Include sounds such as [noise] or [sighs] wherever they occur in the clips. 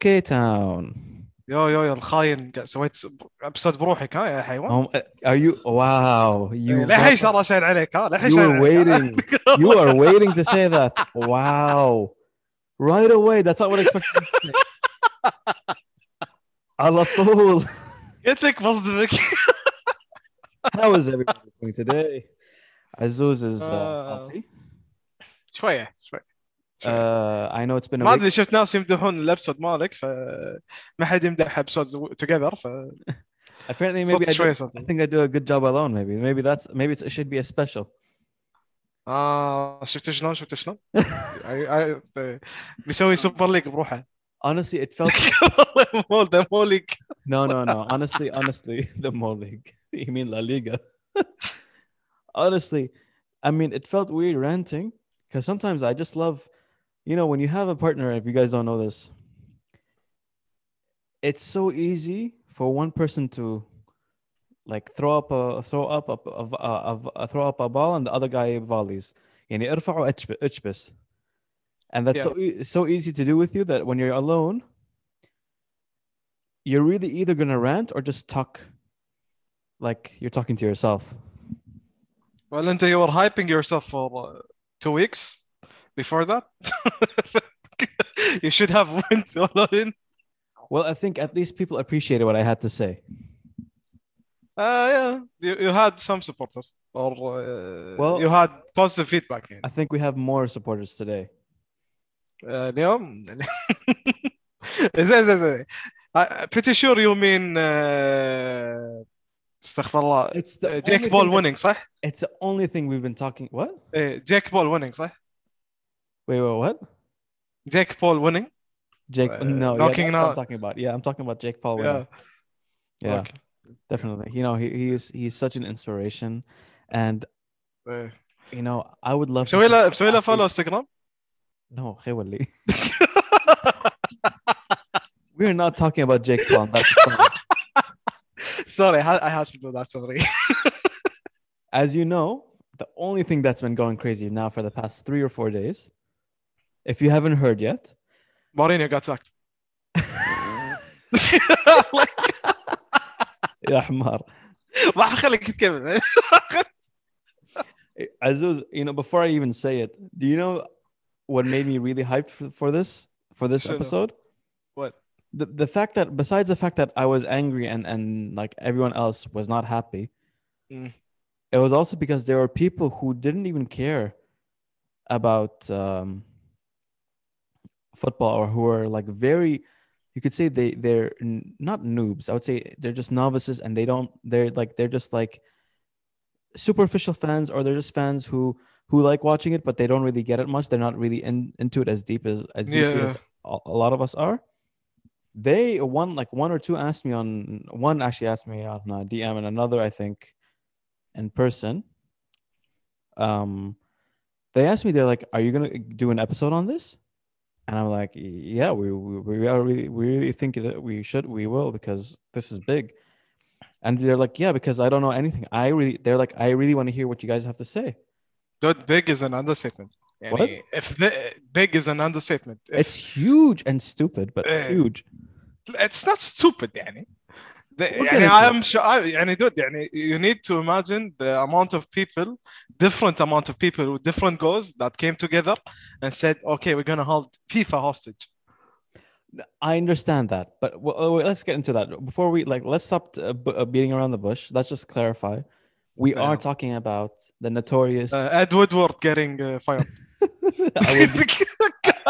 كي تاون يو يو يو الخاين قاعد سويت ابسود بروحك ها يا حيوان هم are you wow you للحين ترى شايل عليك ها للحين you شايل were عليك ها؟ waiting you are waiting to say that wow right away that's not what I expected you to say. على طول قلت لك بصدمك how is everybody doing today Azuz is uh, آه. salty شويه شوي شوي. uh, I know it's been a ما week ادري شفت ناس يمدحون الابسود مالك فما حد يمدح ابسود توجذر ف [laughs] apparently maybe صوت I, شوي do, صوت I think I do a good job alone maybe maybe that's maybe it's, it should be a special اه شفت شلون شفت شلون؟ I- I- بيسوي سوبر [laughs] ليج بروحه honestly it felt [laughs] والله مو ده مو ليج No, no, no. Honestly, honestly, the Mo League. You mean La Liga? honestly, I mean, it felt weird ranting because sometimes I just love, you know, when you have a partner. If you guys don't know this, it's so easy for one person to like throw up a throw up a, a, a, a throw up a ball and the other guy volleys. يعني ارفعوا اتش- اتشبس. And that's so e- so easy to do with you that when you're alone, you're really either gonna rant or just talk like you're talking to yourself. well انت you were hyping yourself for uh, two weeks before that [laughs] you should have went all [laughs] in Well, I think at least people appreciated what I had to say. uh, yeah you, you had some supporters or uh, Well- you had positive feedback يعني. I think we have more supporters today. uh, اليوم زين زين زين Uh, pretty sure you mean uh, استغفر الله It's the only جيك thing بول that's- winning صح؟ It's the only thing we've been talking. What? ايه جيك بول winning صح؟ Wait, wait, what? جيك بول winning Jake? Uh, no, yeah, knocking that's what I'm out- talking about. Yeah, I'm talking about Jake Paul. yeah winning. Yeah, Okay. definitely. You know, he he is he's such an inspiration, and إيه. you know, I would love. to مسوي see له more مسوي له athletes- فولو انستغرام No, خيولي. [laughs] We're not talking about Jake Paul. That's fine. sorry I had to do that sorry As you know, the only thing that's been going crazy now for the past three or four days, if you haven't heard yet, مورينيو got sacked يا حمار. ما حخليك تكمل Azuz, you know, before I even say it, do you know what made me really hyped for, for this for this Sure. episode? What? The the fact that besides the fact that I was angry and and like everyone else was not happy, Mm. it was also because there were people who didn't even care about um, football or who are like very you could say they they're not noobs. I would say they're just novices and they don't they're like they're just like superficial fans or they're just fans who who like watching it but they don't really get it much. They're not really in, into it as deep as as deeply Yeah. as a, lot of us are. They one like one or two asked me on one actually asked me on uh, dm and another i think in person. Um they asked me they're like are you gonna do an episode on this and I'm like, yeah, we we, we are really we really think that we should we will because this is big. And they're like, yeah, because I don't know anything. I really they're like, I really want to hear what you guys have to say. That big is an understatement. What? If the, big is an understatement. If, it's huge and stupid, but uh, huge. It's not stupid, Danny. يعني it. I am sure I- يعني dude يعني you need to imagine the amount of people different amount of people with different goals that came together and said okay we're gonna hold FIFA hostage I understand that, but w- uh, wait, let's get into that before we like. Let's stop uh, b- uh, beating around the bush. Let's just clarify. We are Yeah. talking about the notorious. uh, Ed Woodward getting uh, fired [laughs] I, will,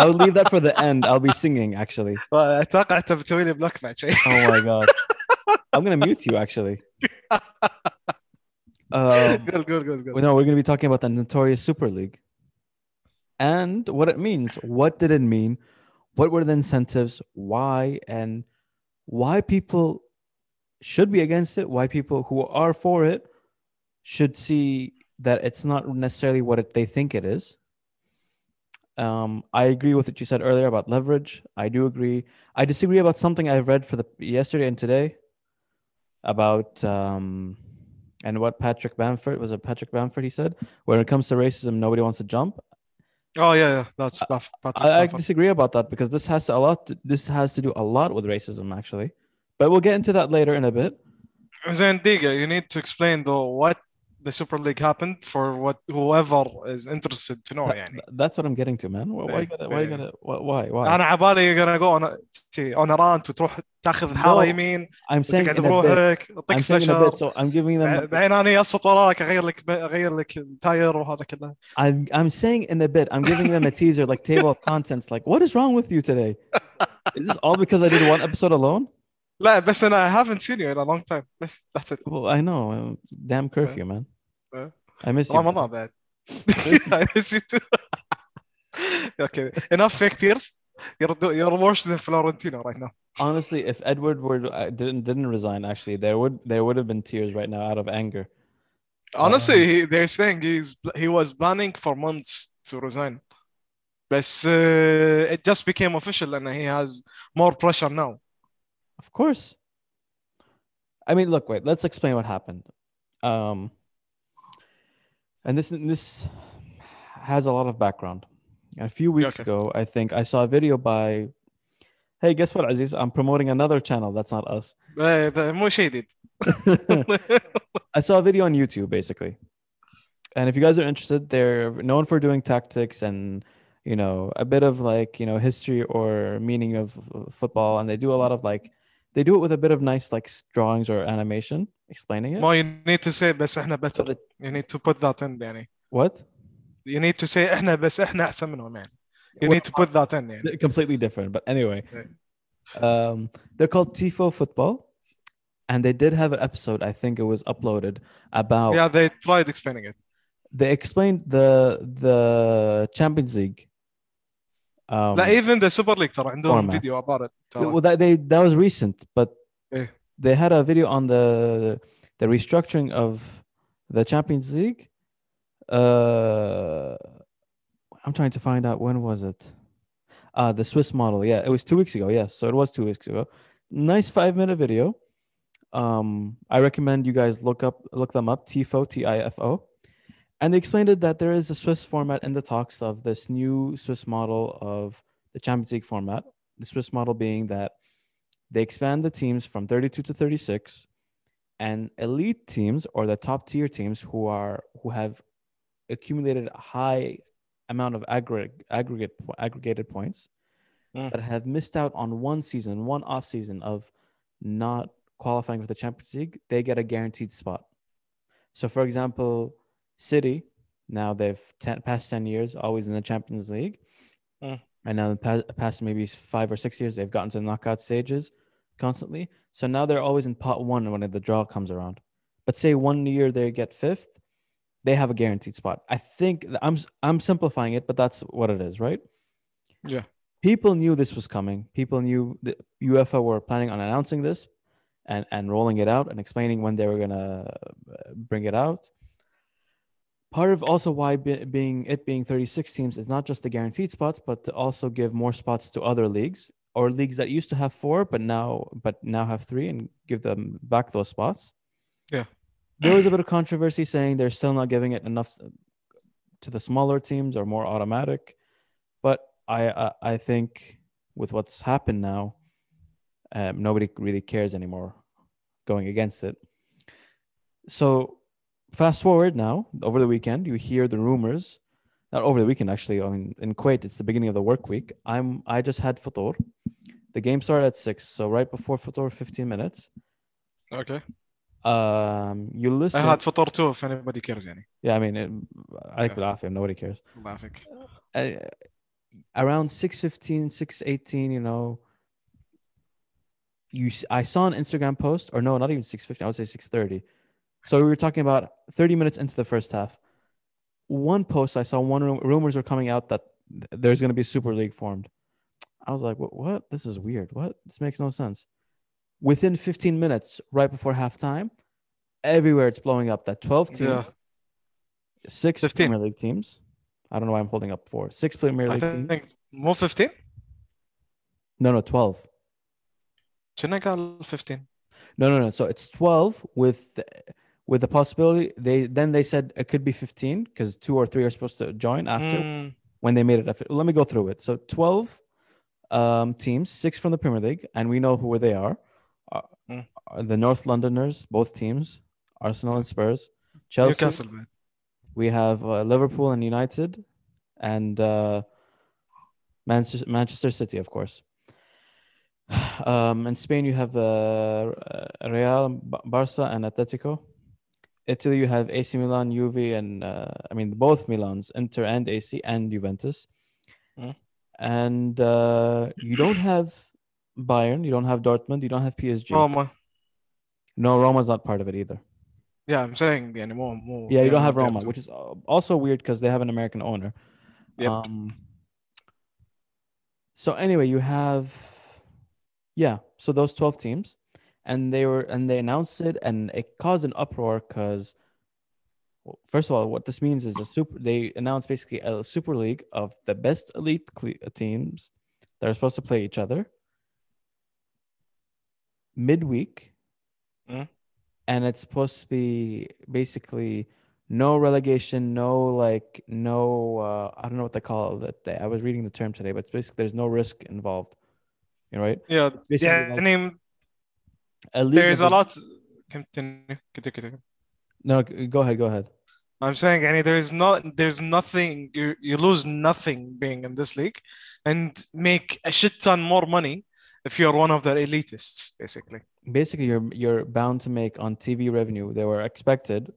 I will leave that for the end. I'll be singing actually. [laughs] اتوقع انت بتسوي لي بلوك بعد شوي Oh my god, [laughs] I'm gonna mute you actually. [laughs] Um, good, good, good, good. No, we're gonna be talking about the notorious Super League and what it means. What did it mean? What were the incentives? Why and why people should be against it? Why people who are for it should see that it's not necessarily what it, they think it is. Um, I agree with what you said earlier about leverage. I do agree. I disagree about something I've read for the yesterday and today about um, and what Patrick Bamford was it Patrick Bamford he said when it comes to racism nobody wants to jump Oh yeah, yeah. That's Baff- Patrick I, I Baffert. disagree about that because this has a lot. To, this has to do a lot with racism, actually. But we'll get into that later in a bit. Then Diga, you need to explain though what the Super League happened for what whoever is interested to know That- يعني. that's what I'm getting to, man. Why, why you gotta? Why you Yeah. gotta? Why? Why? why? انا عبالي you're gonna go on a, on a rant وتروح تاخذ حاره No. يمين I'm saying وتقعد in a bit. بروحك I'm تطق saying in a فشر bit. So I'm giving them. بعدين انا اصوت وراك اغير لك اغير لك التاير وهذا كله I'm I'm saying in a bit. I'm giving them a teaser, like table of contents. Like, what is wrong with you today? Is this all because I did one episode alone? لا بس انا I haven't seen you in a long time بس that's it Well, I know. uh, Damn curfew, man. Uh, I miss you. رمضان بعد [laughs] I miss you too [laughs] okay enough fake tears You're you're worse than Florentino right now Honestly, if Ed Woodward uh, didn't didn't resign, actually, there would there would have been tears right now out of anger. honestly he, they're saying he's he was planning for months to resign but uh, it just became official and he has more pressure now Of course. I mean, look, wait. Let's explain what happened. Um, and this this has a lot of background A few weeks Okay. ago, I think I saw a video by. Hey, guess what, Aziz? I'm promoting another channel. That's not us. [laughs] [laughs] uh, the- مو شيء جديد I saw a video on YouTube, basically. And if you guys are interested, they're known for doing tactics and you know a bit of like you know history or meaning of uh, football, and they do a lot of like they do it with a bit of nice like s- drawings or animation explaining it. ما you need to say بس احنا So better the- you need to put that in يعني what? you need to say احنا بس احنا احسن منهم يعني you Well, need to put that in يعني completely different. But anyway, Yeah. um, they're called Tifo Football, and they did have an episode. I think it was uploaded about. yeah they tried explaining it They explained the the Champions League. Um, لا even the Super League ترى عندهم Format. فيديو about it ترى. well, that they that was recent, but Yeah. they had a video on the the restructuring of the Champions League. uh, I'm trying to find out when was it. Uh, the Swiss model. Yeah, it was two weeks ago. Yes, so it was two weeks ago. Nice five minute video. Um, I recommend you guys look up look them up. Tifo T I F O, and they explained it that there is a Swiss format in the talks of this new Swiss model of the Champions League format. The Swiss model being that they expand the teams from 32 to 36 and elite teams or the top tier teams who are who have accumulated a high amount of aggregate aggregate aggregated points Mm. that have missed out on one season one off season of not qualifying for the champions league they get a guaranteed spot so for example city now they've ten, past 10 years always in the champions league Mm. and now the past, past maybe five or six years they've gotten to the knockout stages constantly so now they're always in pot one when the draw comes around but say one year they get fifth they have a guaranteed spot. I think i'm i'm simplifying it but that's what it is right? Yeah. people knew this was coming. People knew the uefa were planning on announcing this and and rolling it out and explaining when they were going to uh, bring it out. Part of also why be, being it being 36 teams is not just the guaranteed spots but to also give more spots to other leagues or leagues that used to have four but now but now have three and give them back those spots. Yeah. There was a bit of controversy saying they're still not giving it enough to the smaller teams or more automatic. But i i, I think with what's happened now um, nobody really cares anymore going against it. So fast forward now over the weekend you hear the rumors not over the weekend actually I mean, in kuwait it's the beginning of the work week. I'm i just had futur. The game started at six so right before futur 15 minutes. Okay um you I listen had فطور too if anybody cares يعني yeah i mean it, عليك Yeah. بالعافية, nobody cares الله يعافيك uh, around 615 618 you know you s- i saw an instagram post or no not even 615 i would say 630 so we were talking about 30 minutes into the first half one post i saw one rum- rumors were coming out that th- there's going to be a super league formed i was like what, what this is weird what this makes no sense within 15 minutes, right before halftime, everywhere it's blowing up. That 12 teams, yeah. six 15. Premier League teams. I don't know why I'm holding up four. Six Premier League I think teams. More 15? No, no, 12. Senegal 15. No, no, no. So it's 12 with with the possibility they then they said it could be 15 because two or three are supposed to join after mm. when they made it. Let me go through it. So 12 um, teams, six from the Premier League, and we know who they are. Uh, Mm. the North Londoners, both teams, Arsenal and Spurs, Chelsea. Newcastle man. We have uh, Liverpool and United, and uh, Manchester, Manchester City, of course. [sighs] Um, in Spain, you have uh, uh, Real, Barca, and Atletico. Italy, you have AC Milan, Juve, and uh, I mean both Milans, Inter and AC, and Juventus. Mm. And uh, you don't have Bayern, you don't have Dortmund, you don't have PSG. Roma. No, Roma's not part of it either. Yeah, I'm saying yeah, more, yeah, you don't have Roma, which is uh, also weird because they have an American owner. Yep. Um, so anyway, you have yeah, so those 12 teams and they were and they announced it and it caused an uproar cuz well, first of all, what this means is a super they announced basically a super league of the best elite teams that are supposed to play each other midweek. Mm. and it's supposed to be basically no relegation, no like no uh, I don't know what they call it that day. I was reading the term today, but it's basically there's no risk involved. You know, right? Yeah. Basically, yeah. Like, I mean, a there's a lot. Continue. Continue. Continue. No, go ahead. Go ahead. I'm saying, any there's not, there's nothing. You you lose nothing being in this league, and make a shit ton more money if you're one of the elitists basically. Basically, you're you're bound to make on TV revenue. They were expected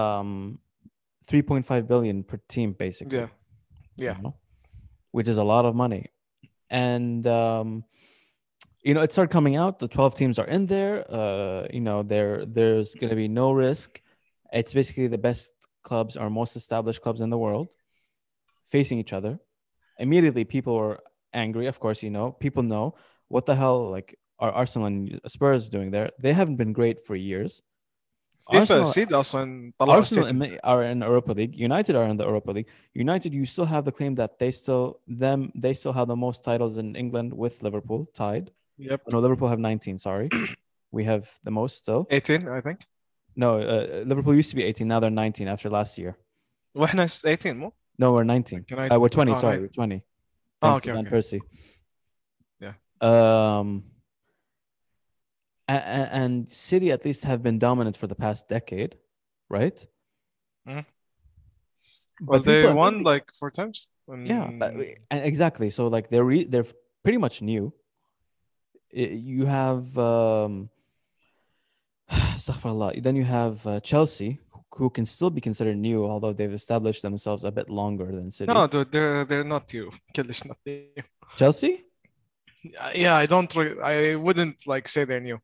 um 3.5 billion per team, basically. Yeah. Yeah. you know, which is a lot of money. And um, you know, it started coming out. The 12 teams are in there. Uh, you know, there there's going to be no risk. It's basically the best clubs or most established clubs in the world facing each other. Immediately, people were angry. Of course, you know, people know what the hell like are Arsenal and Spurs doing there. They haven't been great for years. FIFA Arsenal- سيد اصلا طلعوا Arsenal statement. in- are in Europa League. United are in the Europa League. United, you still have the claim that they still them they still have the most titles in England with Liverpool tied. Yep. No, Liverpool have 19. Sorry, [clears throat] we have the most still. 18 I think. No, uh, Liverpool used to be 18. Now they're 19 after last year. واحنا 18 مو؟ No, we're 19. Can I- Uh, we're 20. oh, sorry, nine- we're 20. Oh, okay, to Van okay. Persie. Yeah. Um. And, and City at least have been dominant for the past decade, right? Mm-hmm. But Well, they people won immediately- like four times. Yeah, but, Mm, and exactly. So like they're re- they're pretty much new. You have um. [sighs] Then you have uh, Chelsea, who can still be considered new, although they've established themselves a bit longer than City. No, dude, they're they're not new. [laughs] Killish not new. Chelsea? Yeah, I don't. I wouldn't like say they're new.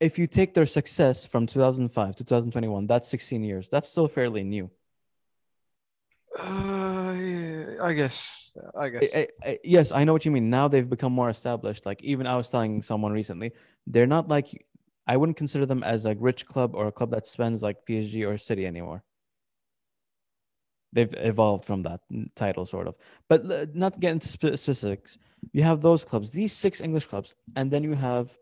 If you take their success from 2005 to 2021, that's 16 years. That's still fairly new. Uh, I guess. I guess. I, I, yes, I know what you mean. Now they've become more established. Like even I was telling someone recently, they're not like I wouldn't consider them as a rich club or a club that spends like PSG or City anymore. They've evolved from that title, sort of. But not to get into specifics, you have those clubs, these six English clubs, and then you have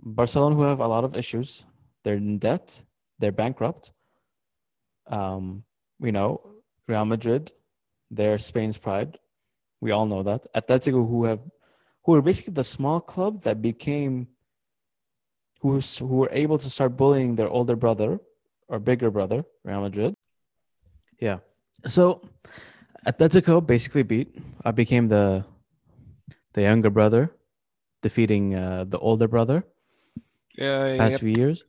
Barcelona, who have a lot of issues. They're in debt. They're bankrupt. Um, you know, Real Madrid, they're Spain's pride. We all know that. Atletico, who have, who are basically the small club that became, who s- who were able to start bullying their older brother or bigger brother, Real Madrid. Yeah. So, Atletico basically beat. I became the, the younger brother, defeating uh, the older brother yeah, past yep. few years.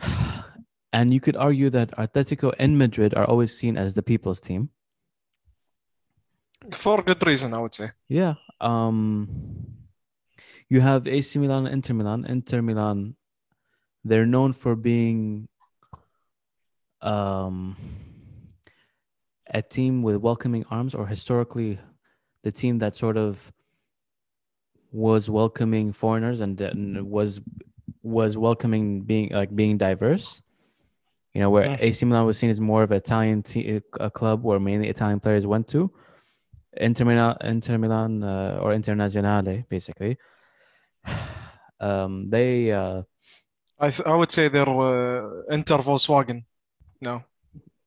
[sighs] And you could argue that Atletico and Madrid are always seen as the people's team. For good reason, I would say. Yeah. Um you have AC Milan and Inter Milan. Inter Milan, they're known for being um a team with welcoming arms or historically the team that sort of was welcoming foreigners and, and was was welcoming being like being diverse. You know, where Mhm. AC Milan was seen as more of an Italian te- a club where mainly Italian players went to. Inter Milan, Inter Milan uh, or Internazionale, basically. [sighs] Um, they uh, I, I would say they're uh, Inter Volkswagen. No.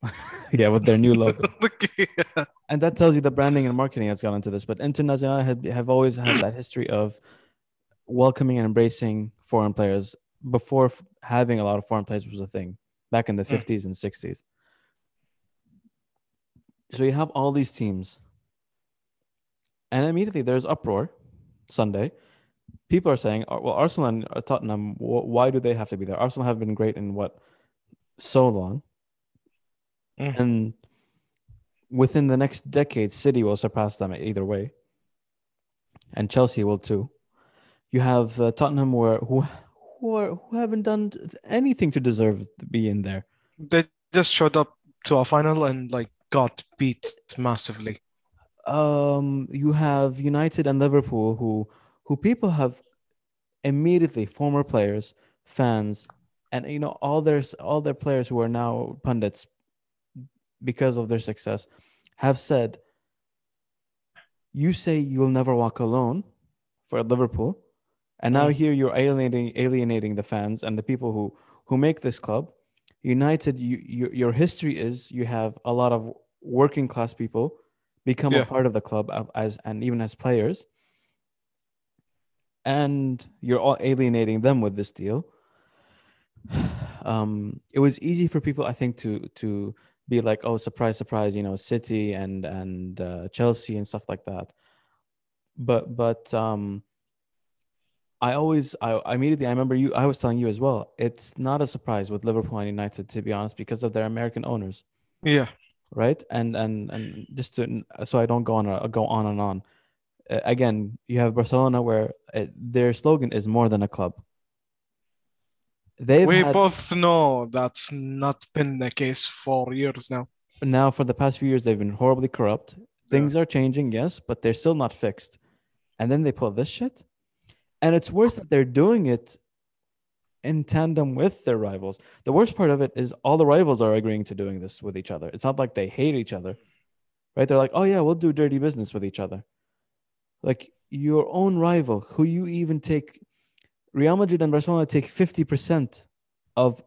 [laughs] yeah, with their new logo. [laughs] yeah. and that tells you the branding and marketing that's gone into this. But Internazionale have, have always had that history of welcoming and embracing foreign players before f- having a lot of foreign players was a thing back in the Mm. 50s and 60s. So you have all these teams, and immediately there's uproar. Sunday, people are saying, "Uh, "Well, Arsenal and uh, Tottenham, why do they have to be there? Arsenal have been great in what so long, Mm. and within the next decade, City will surpass them either way, and Chelsea will too. You have uh, Tottenham, where who who are who haven't done anything to deserve to be in there. They just showed up to a final and like got beat massively. um you have United and Liverpool who who people have immediately former players, fans, and you know all their all their players who are now pundits because of their success have said you say you will never walk alone for Liverpool and now Mm. here you're alienating alienating the fans and the people who who make this club united you, you your history is you have a lot of working class people become Yeah. a part of the club as and even as players and you're all alienating them with this deal. [sighs] Um it was easy for people i think to to be like oh surprise surprise you know city and and uh, chelsea and stuff like that. But but um i always I, I immediately i remember you i was telling you as well it's not a surprise with liverpool and united to be honest because of their american owners. Yeah. right? And and and just to so i don't go on uh, go on and on again you have barcelona where uh, their slogan is more than a club. They've we had, both know that's not been the case for years now. now for the past few years they've been horribly corrupt. Things are changing yes but they're still not fixed. And then they pull this shit. And it's worse that they're doing it in tandem with their rivals. The worst part of it is all the rivals are agreeing to doing this with each other. It's not like they hate each other right? They're like oh yeah we'll do dirty business with each other like your own rival who you even take real madrid and barcelona take 50% of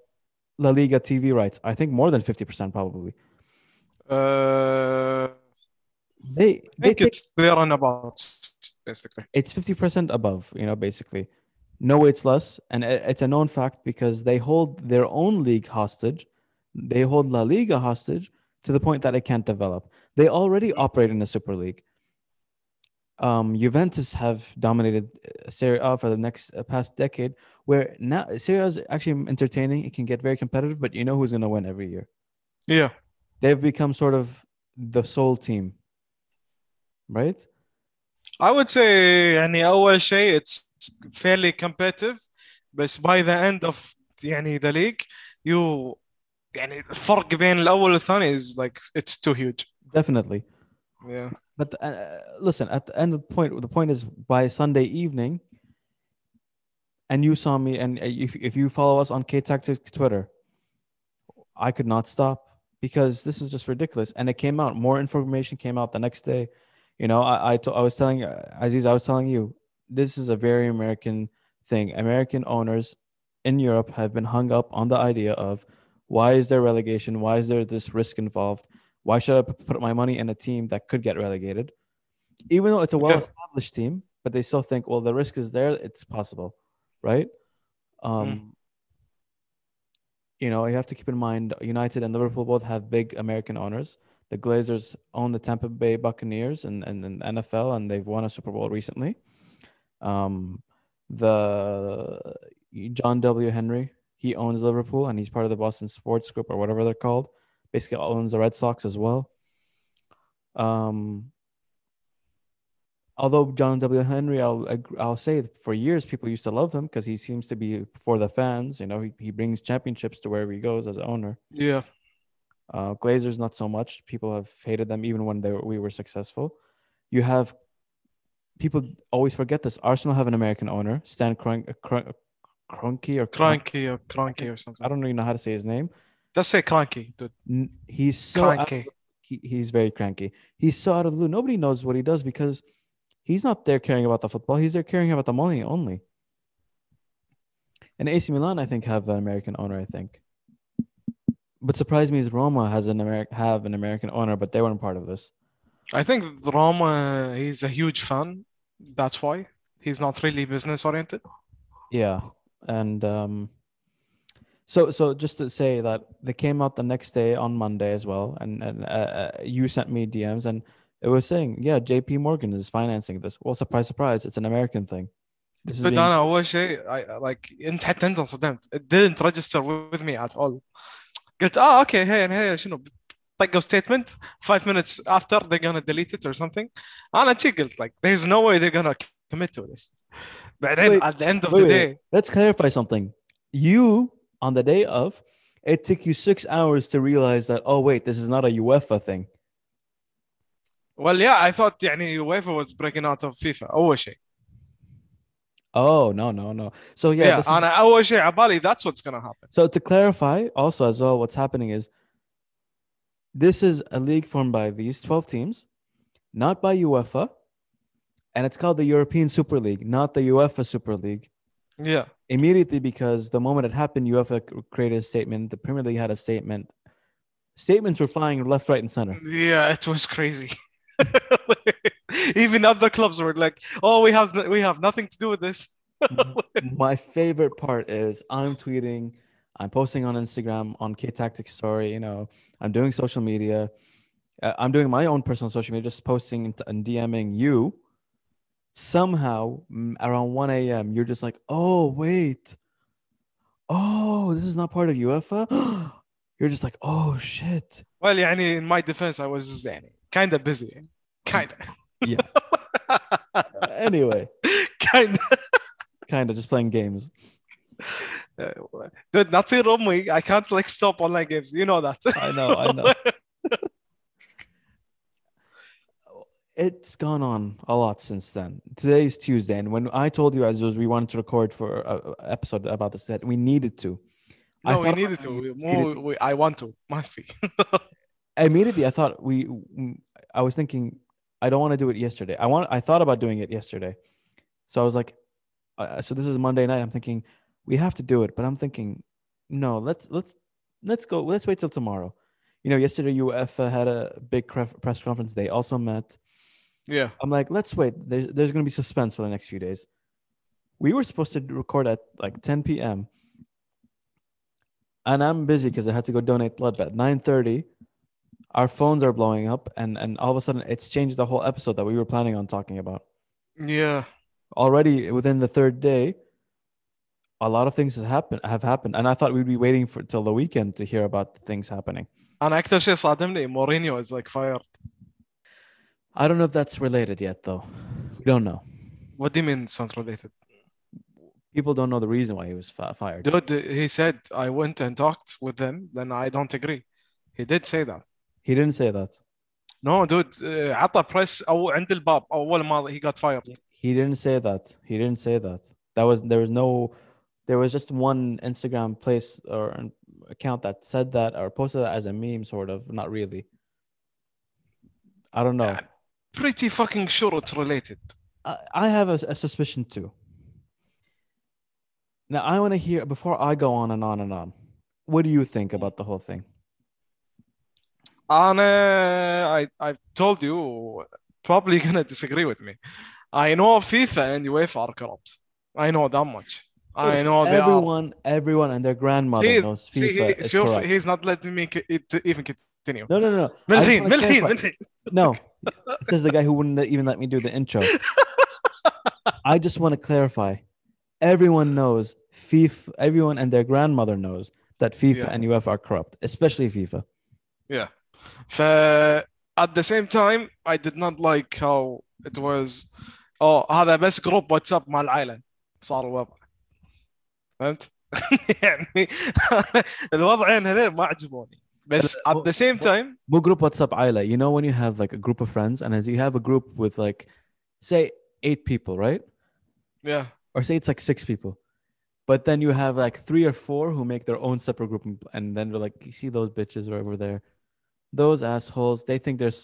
la liga tv rights. I think more than 50% probably. Uh, they I they think take it's there and about basically. it's 50% above you know basically. No it's less and it's a known fact because they hold their own league hostage. They hold la liga hostage to the point that it can't develop. They already operate in a super league um juventus have dominated uh, serie a for the next uh, past decade where now serie a is actually entertaining it can get very competitive but you know who's going to win every year Yeah. they've become sort of the sole team right I would say يعني أول شيء it's fairly competitive بس by the end of يعني the league you يعني الفرق بين الأول والثاني is like it's too huge. definitely Yeah. But uh, listen, at the end of the point, the point is by Sunday evening, and you saw me, and uh, if, if you follow us on K Tactics Twitter, I could not stop because this is just ridiculous. And it came out, more information came out the next day. You know, I I, was telling uh, Aziz, I was telling you, this is a very American thing. American owners in Europe have been hung up on the idea of why is there relegation? Why is there this risk involved? Why should I put my money in a team that could get relegated? Even though it's a well established team, but they still think, well, the risk is there, it's possible, right? Um, You know, you have to keep in mind United and Liverpool both have big American owners. The Glazers own the Tampa Bay Buccaneers and, and, and NFL, and they've won a Super Bowl recently. Um, the John W. Henry, he owns Liverpool and he's part of the Boston Sports Group or whatever they're called. Basically, owns the Red Sox as well. Um, although John W. Henry, I'll I'll say for years people used to love him because he seems to be for the fans. You know, he, he brings championships to wherever he goes as owner. Yeah. Uh, Glazers, not so much. People have hated them even when they were, we were successful. You have people always forget this. Arsenal have an American owner, Stan Kroenke, Kroenke, Kroenke or Kroenke. Or cranky or something. I don't even know how to say his name. Just say cranky, dude. He's so Cranky. he, he's very cranky. He's so out of the blue. Nobody knows what he does because he's not there caring about the football. He's there caring about the money only. And AC Milan, I think, have an American owner. I think. But surprised me is Roma has an American have an American owner, but they weren't part of this. I think Roma, he's a huge fan. That's why he's not really business oriented. Yeah, and um, so so just to say that they came out the next day on Monday as well, and and uh, uh, you sent me DMs and it was saying, yeah, J.P. Morgan is financing this. Well, surprise, surprise, it's an American thing. This is But being- أنا أول شيء I, like انت حتى انت انصدمت it didn't register with me at all قلت اه اوكي هي هي شنو طقوا statement five minutes after they're gonna delete it or something انا شي قلت like there's no way they're gonna commit to this بعدين Wait, at the end of wait, the wait, day Let's clarify something. You on the day of, it took you six hours to realize that. Oh wait, this is not a UEFA thing. well yeah I thought يعني UEFA was breaking out of FIFA أول شيء Oh no no no. So yeah, yeah, this is- أنا أول شيء عبالي that's what's gonna happen So to clarify, also as well, what's happening is this is a league formed by these 12 teams, not by UEFA, and it's called the European Super League, not the UEFA Super League. yeah Immediately, because the moment it happened, UEFA created a statement, the Premier League had a statement. Statements were flying left, right, and center. Yeah, it was crazy. [laughs] Even other clubs were like, "Oh, we have we have nothing to do with this." [laughs] My favorite part is I'm tweeting, I'm posting on Instagram, on K Tactics Story. You know, I'm doing social media. Uh, I'm doing my own personal social media, just posting and DMing you Somehow, mm, around 1 a.m., you're just like, oh, wait. Oh, this is not part of UEFA? [gasps] you're just like, oh, shit. Well, يعني in my defense, I was يعني kind of busy, kind of, Yeah. [laughs] Anyway, kind kind of just playing games. of. Dude, not say أمي. I can't like stop online games. You know that. I know, I know. [laughs] it's gone on a lot since then. Today is Tuesday, and when I told you, Azuz, we wanted to record for an episode about this, that we needed to. No, I we needed to. We, needed, we, I want to. [laughs] Must be. immediately, I thought we. Mm, I was thinking, I don't want to do it yesterday. I want. I thought about doing it yesterday, so I was like, uh, uh, so this is Monday night. I'm thinking we have to do it, but I'm thinking, no, let's let's let's go. Let's wait till tomorrow. You know, yesterday UEFA had a big press conference. They also met Yeah. I'm like, let's wait. There's there's gonna be suspense for the next few days. We were supposed to record at like 10 p.m. And I'm busy because I had to go donate blood. But at 9:30, our phones are blowing up, and and all of a sudden it's changed the whole episode that we were planning on talking about. Yeah. Already within the third day, a lot of things have happened have happened, and I thought we'd be waiting for till the weekend to hear about things happening. أنا أكثر شيء صادمني مورينيو is like fired. I don't know if that's related yet, though. We don't know. What do you mean sounds related? People don't know the reason why he was fi- fired. Dude, he said I went and talked with them, then I don't agree. He did say that. He didn't say that. No, dude, uh, عطى press أو عند الباب أول ما he got fired. He didn't say that. He didn't say that. That was there was no there was just one Instagram place or an account that said that or posted that as a meme sort of, not really. I don't know. Pretty fucking sure it's related. I, I have a, a suspicion too. Now I want to hear before I go on and on and on. What do you think about the whole thing? أنا I I've told you probably [laughs] gonna disagree with me. I know FIFA and UEFA are corrupt. I know that much. I know they are. everyone, everyone and their grandmother See, knows see, FIFA he, is شوف, corrupt. he's not letting me c- it to even continue. No, no, no. من I just الحين wanna من الحين clarify. من الحين. No, [laughs] this is the guy who wouldn't even let me do the intro. I just want to clarify. Everyone knows FIFA. Everyone and their grandmother knows that FIFA Yeah. and UEFA are corrupt, especially FIFA. Yeah. ف at the same time I did not like how it was oh هذا بس جروب واتساب مع العائلة صار الوضع فهمت؟ [laughs] يعني الوضعين هذول ما عجبوني بس at the same time Mo group WhatsApp Aila. You know when you have like a group of friends and as you have a group with like, say eight people, right? yeah Or say it's like six people, but then you have like three or four who make their own separate group, and- and then we're like, you see those bitches right over there, those assholes. They think there's,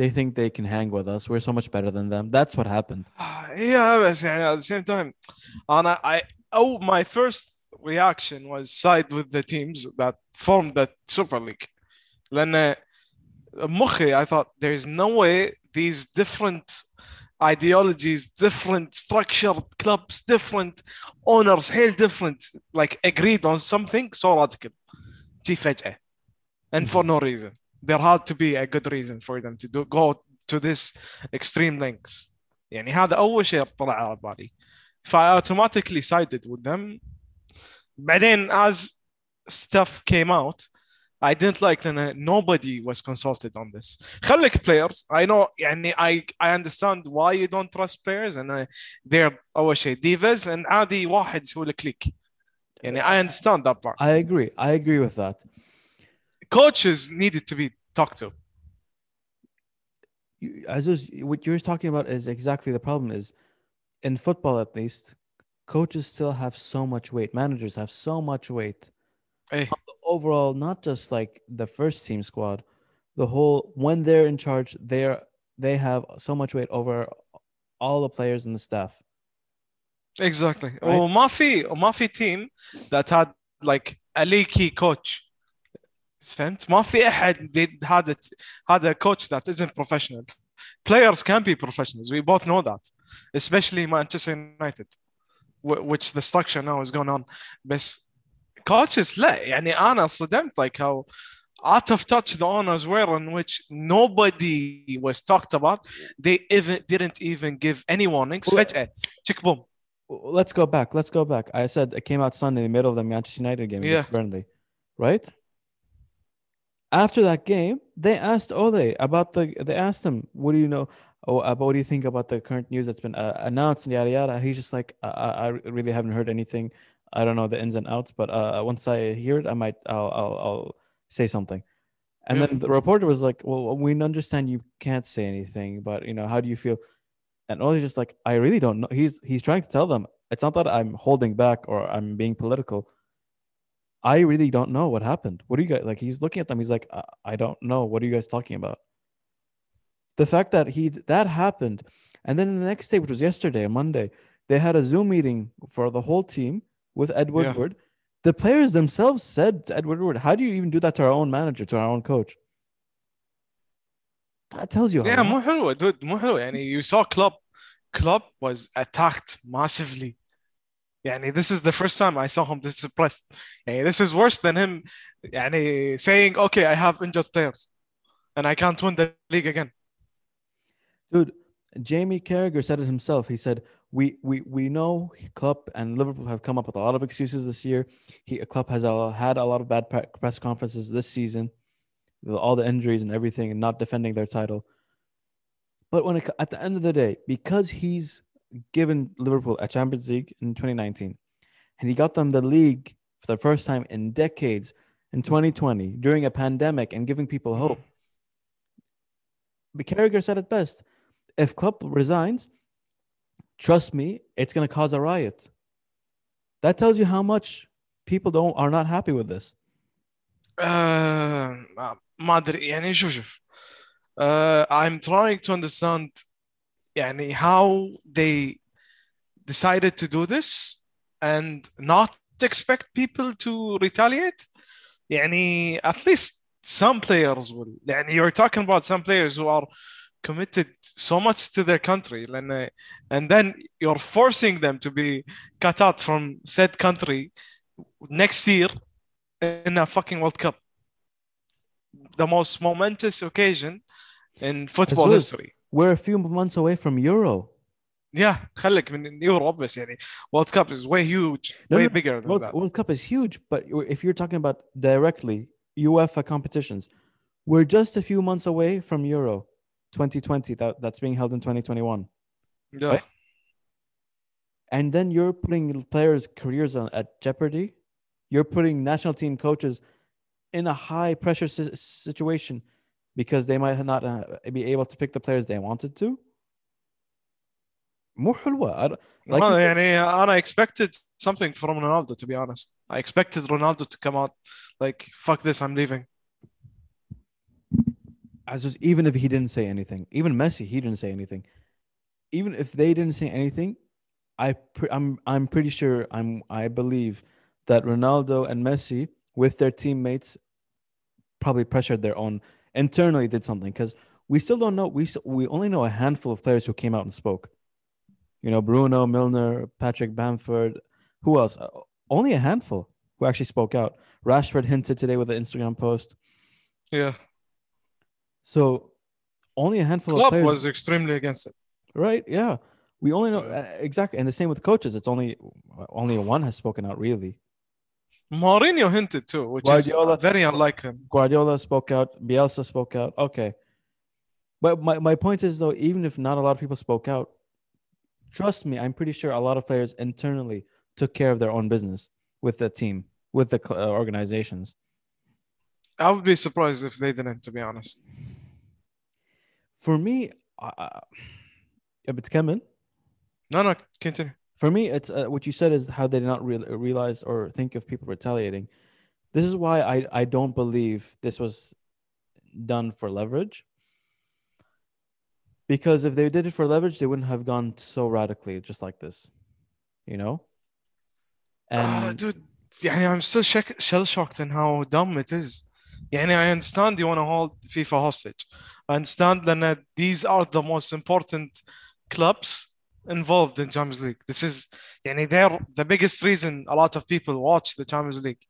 they think they can hang with us. We're so much better than them. That's what happened. [sighs] yeah بس يعني at the same time أنا I oh my first reaction was side with the teams that formed the Super League. لأن مخي I thought there's no way these different ideologies, different structured clubs, different owners, hell different, like agreed on something so radical. جي فجأة. And for no reason. There had to be a good reason for them to do, go to this extreme lengths. يعني هذا أول شيء طلع على بالي. فا automatically sided with them. بعدين as stuff came out I didn't like that nobody was consulted on this. خليك players. I know يعني I I understand why you don't trust players and uh, they're أول شيء divas and عادي واحد يسوي لك كليك. يعني I understand that part. I agree. I agree with that. Coaches needed to be talked to. You, Aziz, what you're talking about is exactly the problem. Is in football at least, coaches still have so much weight. Managers have so much weight. Hey, Overall, not just like the first team squad, the whole when they're in charge, they're they have so much weight over all the players and the staff. exactly. Right. وما في وما في team that had like a leaky coach. فهمت؟ ما في احد did هذا هذا coach that isn't professional. Players can be professionals. We both know that. Especially Manchester United. wh- Which the structure now is going on. بس coaches لا يعني انا صدمت like how out of touch the owners were in which nobody was talked about. They even didn't even give any warnings. Well- فجأة tick boom. Let's go back. Let's go back. I said it came out Sunday in the middle of the Manchester United game against Burnley, right? After that game, they asked Ole about the. They asked him, "What do you know? Oh, about what do you think about the current news that's been uh, announced and yada yada?" He's just like, I, "I really haven't heard anything. I don't know the ins and outs, but uh, once I hear it, I might I'll I'll, I'll say something." And Yeah. then the reporter was like, "Well, we understand you can't say anything, but you know, how do you feel?" And Ole's just like, "I really don't know." He's he's trying to tell them it's not that I'm holding back or I'm being political. I really don't know what happened. What do you guys like? He's looking at them. He's like, I, I don't know. What are you guys talking about? the fact that he that happened and then the next day which was yesterday monday they had a zoom meeting for the whole team with ed woodward. Yeah. the players themselves said to ed woodward how do you even do that to our own manager to our own coach? That tells you yeah مو dude And you saw Klopp Klopp was attacked massively. And this is the first time I saw him this depressed. يعني this is worse than him يعني saying okay I have injured players and I can't win the league again. Dude, Jamie Carragher said it himself. He said, "We we we know Klopp and Liverpool have come up with a lot of excuses this year. He Klopp has had a lot of bad press conferences this season, all the injuries and everything, and not defending their title. But when it, at the end of the day, because he's given Liverpool a Champions League in 2019, and he got them the league for the first time in decades in 2020 during a pandemic and giving people hope." But Carragher said it best If Klopp resigns, trust me, it's going to cause a riot. That tells you how much people don't are not happy with this. آه، ما- ما ادري يعني شوف شوف آه، I'm trying to understand يعني how they decided to do this and not expect people to retaliate يعني at least some players will يعني you're talking about some players who are committed so much to their country لأن and then you're forcing them to be cut out from said country next year in a fucking World Cup. The most momentous occasion in football Azul. history. We're a few months away from Euro. Yeah, خليك من يوروب بس يعني World Cup is way huge, No, way no, bigger than World, that. World Cup is huge, but if you're talking about directly UEFA competitions, we're just a few months away from Euro 2020 that, that's being held in 2021. Yeah. right? And then you're putting players' careers on, at jeopardy. You're putting national team coaches in a high pressure si- situation because they might not uh, be able to pick the players they wanted to. مو حلوة. I don't- like ما you said- يعني أنا expected something from Ronaldo to be honest. I expected Ronaldo to come out like fuck this, I'm leaving. I just even if he didn't say anything, even Messi, he didn't say anything. Even if they didn't say anything, I pre- I'm I'm pretty sure I'm I believe that Ronaldo and Messi, with their teammates, probably pressured their own internally did something because we still don't know. We we only know a handful of players who came out and spoke. You know, Bruno, Milner, Patrick Bamford. Who else? Uh, only a handful who actually spoke out. Rashford hinted today with an Instagram post. Yeah. So only a handful of players. was extremely against it. Right? Yeah. We only know uh, exactly, and the same with coaches. It's only only one has spoken out really. Mourinho hinted too, which Guardiola- is very unlike him. Guardiola spoke out. Bielsa spoke out. Okay. But my, my point is though, even if not a lot of people spoke out, trust me, I'm pretty sure a lot of players internally took care of their own business with the team, with the uh, organizations. I would be surprised if they didn't, to be honest For me, uh, بتكمل? No, no, continue. For me, it's uh, what you said is how they did not real realize or think of people retaliating. This is why I, I don't believe this was done for leverage. Because if they did it for leverage, they wouldn't have gone so radically, just like this, you know. Ah, And dude, يعني I'm still shell shocked in how dumb it is. يعني I understand you want to hold FIFA hostage. I understand that these are the most important clubs involved in Champions League. This is يعني they're the biggest reason a lot of people watch the Champions League.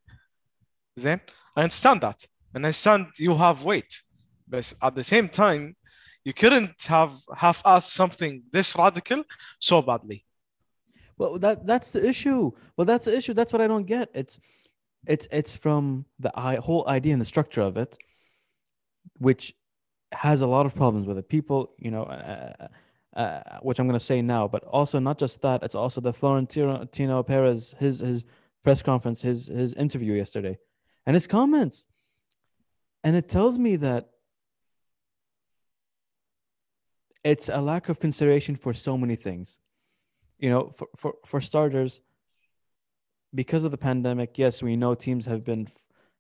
Then I understand that. And I understand you have weight. But at the same time, you couldn't have half-assed something this radical so badly. well, that that's the issue. Well, that's the issue. That's what I don't get. It's it's it's from the i- whole idea and the structure of it, which has a lot of problems with it. People, you know, uh, uh, which I'm going to say now, but also not just that. It's also the Florentino Perez his his press conference, his his interview yesterday, and his comments, and it tells me that it's a lack of consideration for so many things. You know, for for, for starters, because of the pandemic, yes, we know teams have been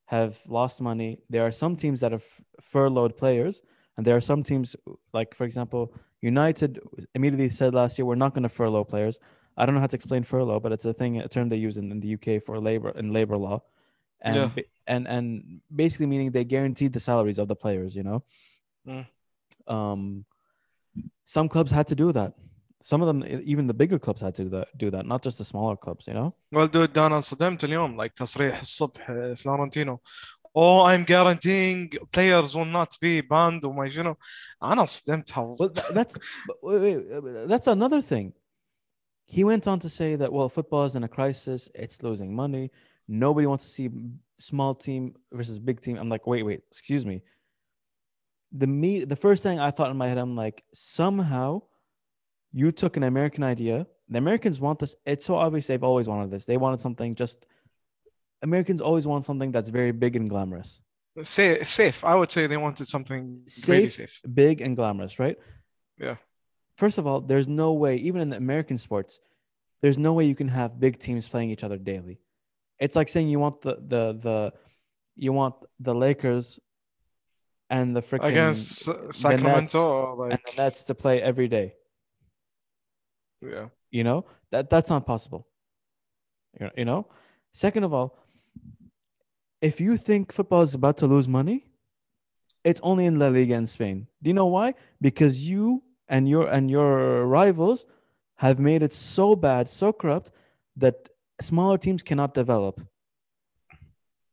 have lost money. There are some teams that have furloughed players, and there are some teams like, for example, United immediately said last year we're not going to furlough players. I don't know how to explain furlough, but it's a thing, a term they use in, in the UK for labor in labor law, and Yeah. ba- and and basically meaning they guaranteed the salaries of the players. You know, Mm. um, some clubs had to do that. Some of them, e- even the bigger clubs, had to do that. Do that, not just the smaller clubs. You know. Well, dude, ده انا انصدمت اليوم like تصريح الصبح آه، فلورنتينو Oh, I'm guaranteeing players will not be banned وما شنو انا انصدمت how Well, tha- that's but wait, wait, uh, that's another thing. He went on to say that well, football is in a crisis. It's losing money. Nobody wants to see small team versus big team. I'm like, wait, wait, excuse me. The me, the first thing I thought in my head, I'm like, somehow you took an American idea. The Americans want this. It's so obvious they've always wanted this. They wanted something just. Americans always want something that's very big and glamorous. safe, safe I would say they wanted something really safe, safe big, and glamorous, right? Yeah. First of all, there's no way, even in the American sports, there's no way you can have big teams playing each other daily. It's like saying you want the the the you want the Lakers and the freaking against Sa- Sacramento or and the Nets to play every day. yeah You know that that's not possible. You know. Second of all, if you think football is about to lose money, it's only in La Liga in Spain. Do you know why? Because you and your and your rivals have made it so bad, so corrupt that smaller teams cannot develop.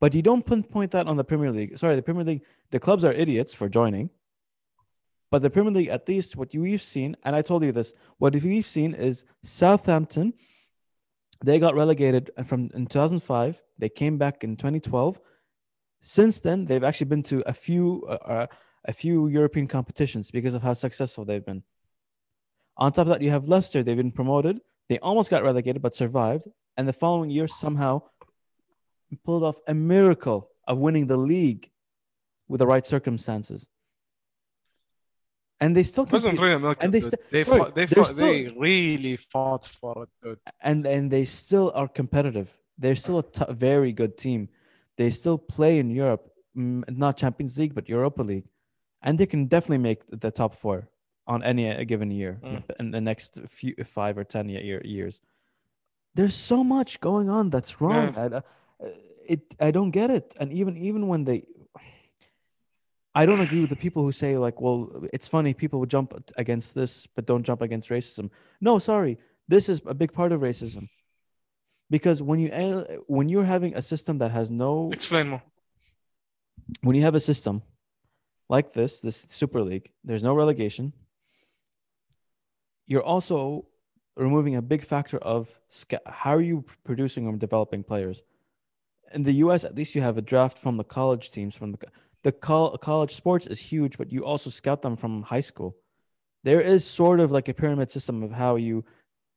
But you don't pinpoint that on the Premier League. Sorry, the Premier League, the clubs are idiots for joining. But the Premier League, at least what we've seen, and I told you this, what we've seen is Southampton. They got relegated from in 2005. They came back in 2012. Since then, they've actually been to a few uh, uh, a few European competitions because of how successful they've been. On top of that, you have Leicester. They've been promoted. They almost got relegated but survived. And the following year, somehow pulled off a miracle of winning the league with the right circumstances. And they still wasn't compete, really a and they st- they sorry, fought, they, fought, they really fought for it dude and and they still are competitive. They're still a t- very good team. They still play in Europe, mm, not Champions League, but Europa League, and they can definitely make the top four on any given year Mm. in the next few five or ten year, years. there's so much going on that's wrong. I, uh, it I don't get it. And even even when they I don't agree with the people who say like, well, it's funny people would jump against this but don't jump against racism. No, sorry. This is a big part of racism. Because when you eh, when you're having a system that has no Explain more. when you have a system like this, this Super League, there's no relegation. You're also removing a big factor of how are you producing or developing players. In the U.S., at least you have a draft from the college teams. From the the col- college sports is huge, but you also scout them from high school. There is sort of like a pyramid system of how you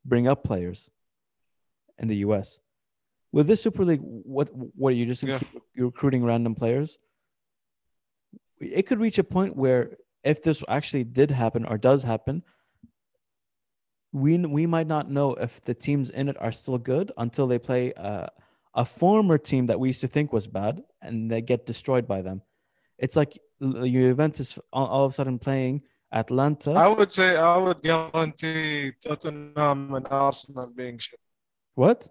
bring up players in the U.S. With this Super League, what what are you just Yeah. you're recruiting random players? it could reach a point where if this actually did happen or does happen we we might not know if the teams in it are still good until they play a, a former team that we used to think was bad and they get destroyed by them it's like Juventus all, all of a sudden playing Atalanta I would say I would guarantee Tottenham and Arsenal being shit. What?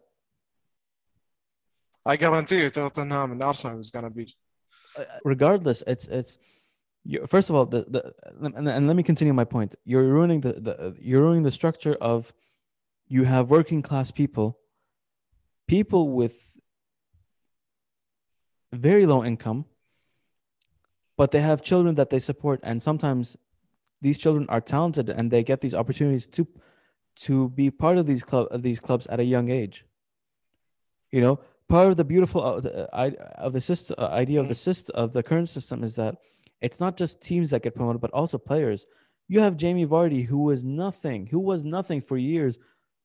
I guarantee you Tottenham and Arsenal is gonna be Uh, regardless it's it's you, first of all the, the and, and let me continue my point. You're ruining the, the you're ruining the structure of you have working class people people with very low income but they have children that they support and sometimes these children are talented and they get these opportunities to to be part of these club of these clubs at a young age. You know part of the beautiful uh, the, uh, of the system uh, idea of the system of the current system is that it's not just teams that get promoted but also players. You have Jamie Vardy who was nothing who was nothing for years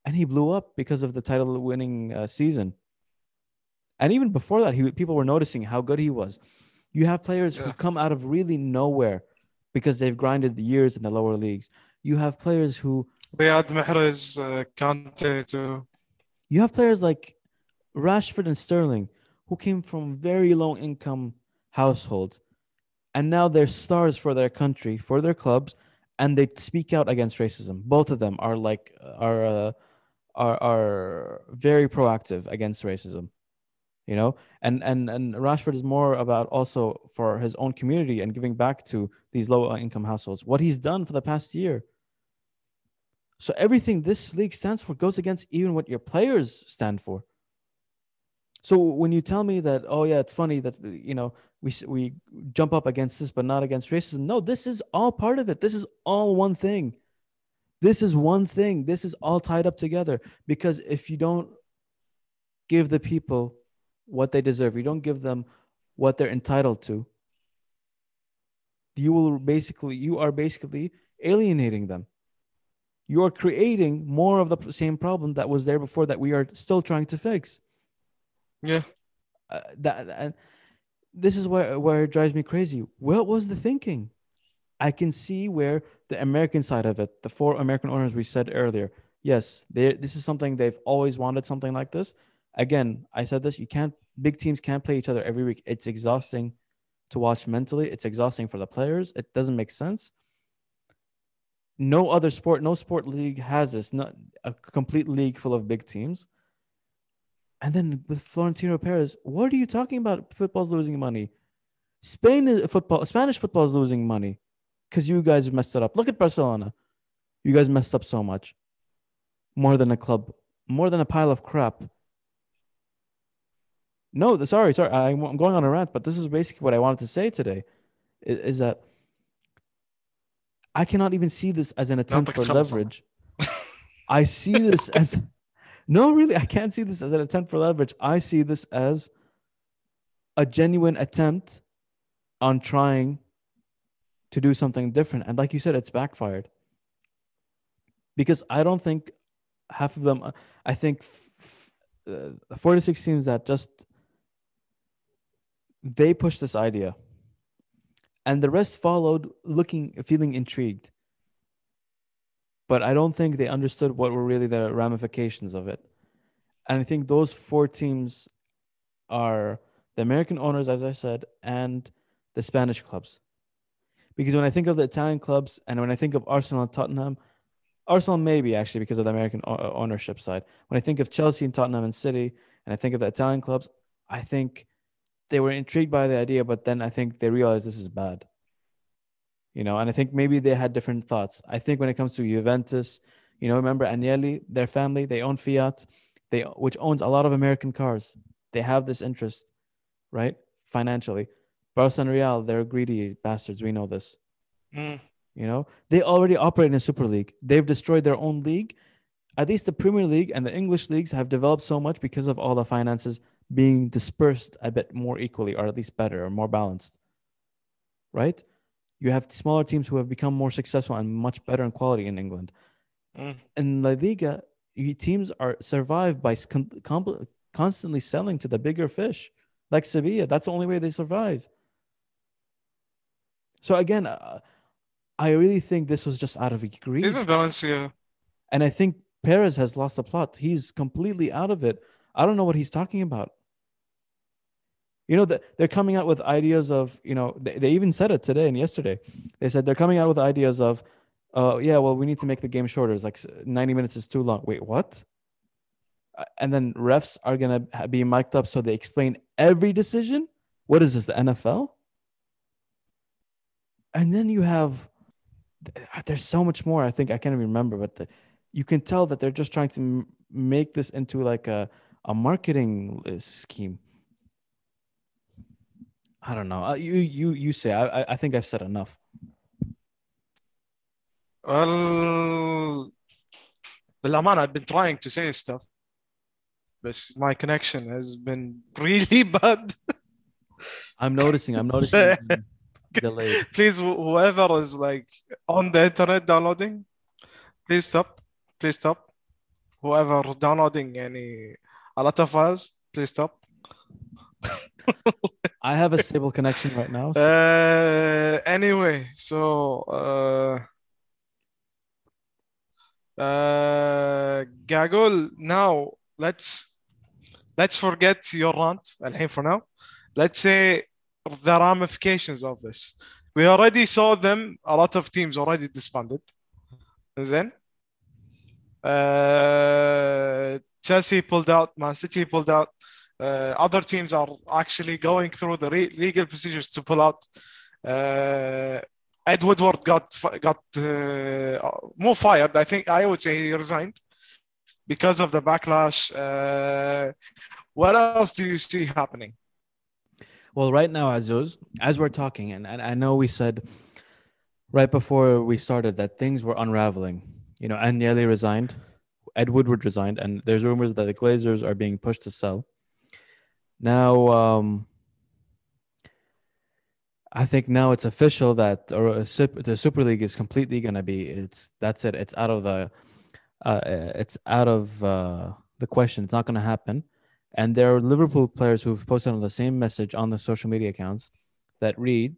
and he blew up because of the title winning uh, season. And even before that he people were noticing how good he was. You have players who come out of really nowhere because they've grinded the years in the lower leagues. You have players who Mahrez, uh, Kante too. you have players like Rashford and Sterling who came from very low income households and now they're stars for their country, for their clubs, and they speak out against racism. Both of them are like are uh, are are very proactive against racism. You know, and and and Rashford is more about also for his own community and giving back to these low income households. What he's done for the past year. So everything this league stands for goes against even what your players stand for. So when you tell me that, oh yeah, it's funny that you know we we jump up against this but not against racism. No, this is all part of it. This is all one thing. This is one thing. This is all tied up together because if you don't give the people what they deserve, you don't give them what they're entitled to, you will basically you are basically alienating them. You are creating more of the same problem that was there before that we are still trying to fix Yeah. uh, that and this is where where it drives me crazy. What was the thinking? I can see where the American side of it, the four American owners we said earlier. Yes, they this is something they've always wanted something like this. Again, I said this, you can't big teams can't play each other every week. It's exhausting to watch mentally. It's exhausting for the players. It doesn't make sense. No other sport, no sport league has this, not a complete league full of big teams. And then with Florentino Perez, what are you talking about? Football's losing money. Spain is football. Spanish football is losing money because you guys messed it up. Look at Barcelona. You guys messed up so much. More than a club, more than a pile of crap. No, the- sorry, sorry. I'm I'm going on a rant, but this is basically what I wanted to say today. i- Is, that I cannot even see this as an attempt for leverage. [laughs] I see this as no, really, I can't see this as an attempt for leverage. I see this as a genuine attempt on trying to do something different. And like you said, it's backfired. Because I don't think half of them, I think uh, 46 teams that just they push this idea and the rest followed looking feeling intrigued. But i don't think they understood what were really the ramifications of it. And i think those four teams are the american owners as i said and the spanish clubs. Because when i think of the italian clubs and when i think of arsenal and tottenham Arsenal maybe actually because of the American ownership side. When I think of Chelsea and Tottenham and City, and I think of the Italian clubs, I think they were intrigued by the idea, but then I think they realized this is bad. You know, and I think maybe they had different thoughts. I think when it comes to Juventus, you know, remember Agnelli, their family, they own Fiat, they which owns a lot of American cars. They have this interest, right? Financially. Barca and Real, they're greedy bastards. We know this. Mm. You know, they already operate in a super league. They've destroyed their own league. At least the Premier League and the English leagues have developed so much because of all the finances being dispersed a bit more equally, or at least better or more balanced. Right? You have smaller teams who have become more successful and much better in quality in England. Mm. In La Liga, teams are survived by com- constantly selling to the bigger fish, like Sevilla. That's the only way they survive. So again, uh, I really think this was just out of greed. Even Valencia. And I think Perez has lost the plot. He's completely out of it. I don't know what he's talking about. You know, that they're coming out with ideas of, you know, they, they even said it today and yesterday. They said they're coming out with ideas of, uh, yeah, well, we need to make the game shorter. It's like 90 minutes is too long. Wait, what? Uh, And then refs are going to be mic'd up so they explain every decision. What is this, the NFL? And then you have, there's so much more. I think I can't even remember, but the, you can tell that they're just trying to m- make this into like a, a marketing uh, scheme. I don't know. Uh, you you you say. I I- I think I've said enough. Well, بالأمانة, I've been trying to say stuff, but my connection has been [laughs] really bad. I'm noticing. I'm noticing [laughs] delayed. Please, wh- whoever is like on the internet downloading, please stop. Please stop. Whoever is downloading any a lot of files, please stop. [laughs] I have a stable connection right now. So. Uh, anyway, so uh, uh, Gagol, now let's let's forget your rant. Alhain for now. Let's say the ramifications of this. We already saw them. A lot of teams already disbanded. Then uh, Chelsea pulled out. Man City pulled out. Uh, other teams are actually going through the re- legal procedures to pull out. Uh, Ed Woodward got got uh, more fired. I think I would say he resigned because of the backlash. Uh, what else do you see happening? Well, right now, Azuz, as we're talking, and, and I know we said right before we started that things were unraveling. You know, Agnelli resigned, Ed Woodward resigned, and there's rumors that the Glazers are being pushed to sell. Now, um, I think now it's official that or the Super League is completely going to be it's that's it. It's out of the uh, it's out of uh, the question. It's not going to happen. And there are Liverpool players who've posted on the same message on the social media accounts that read,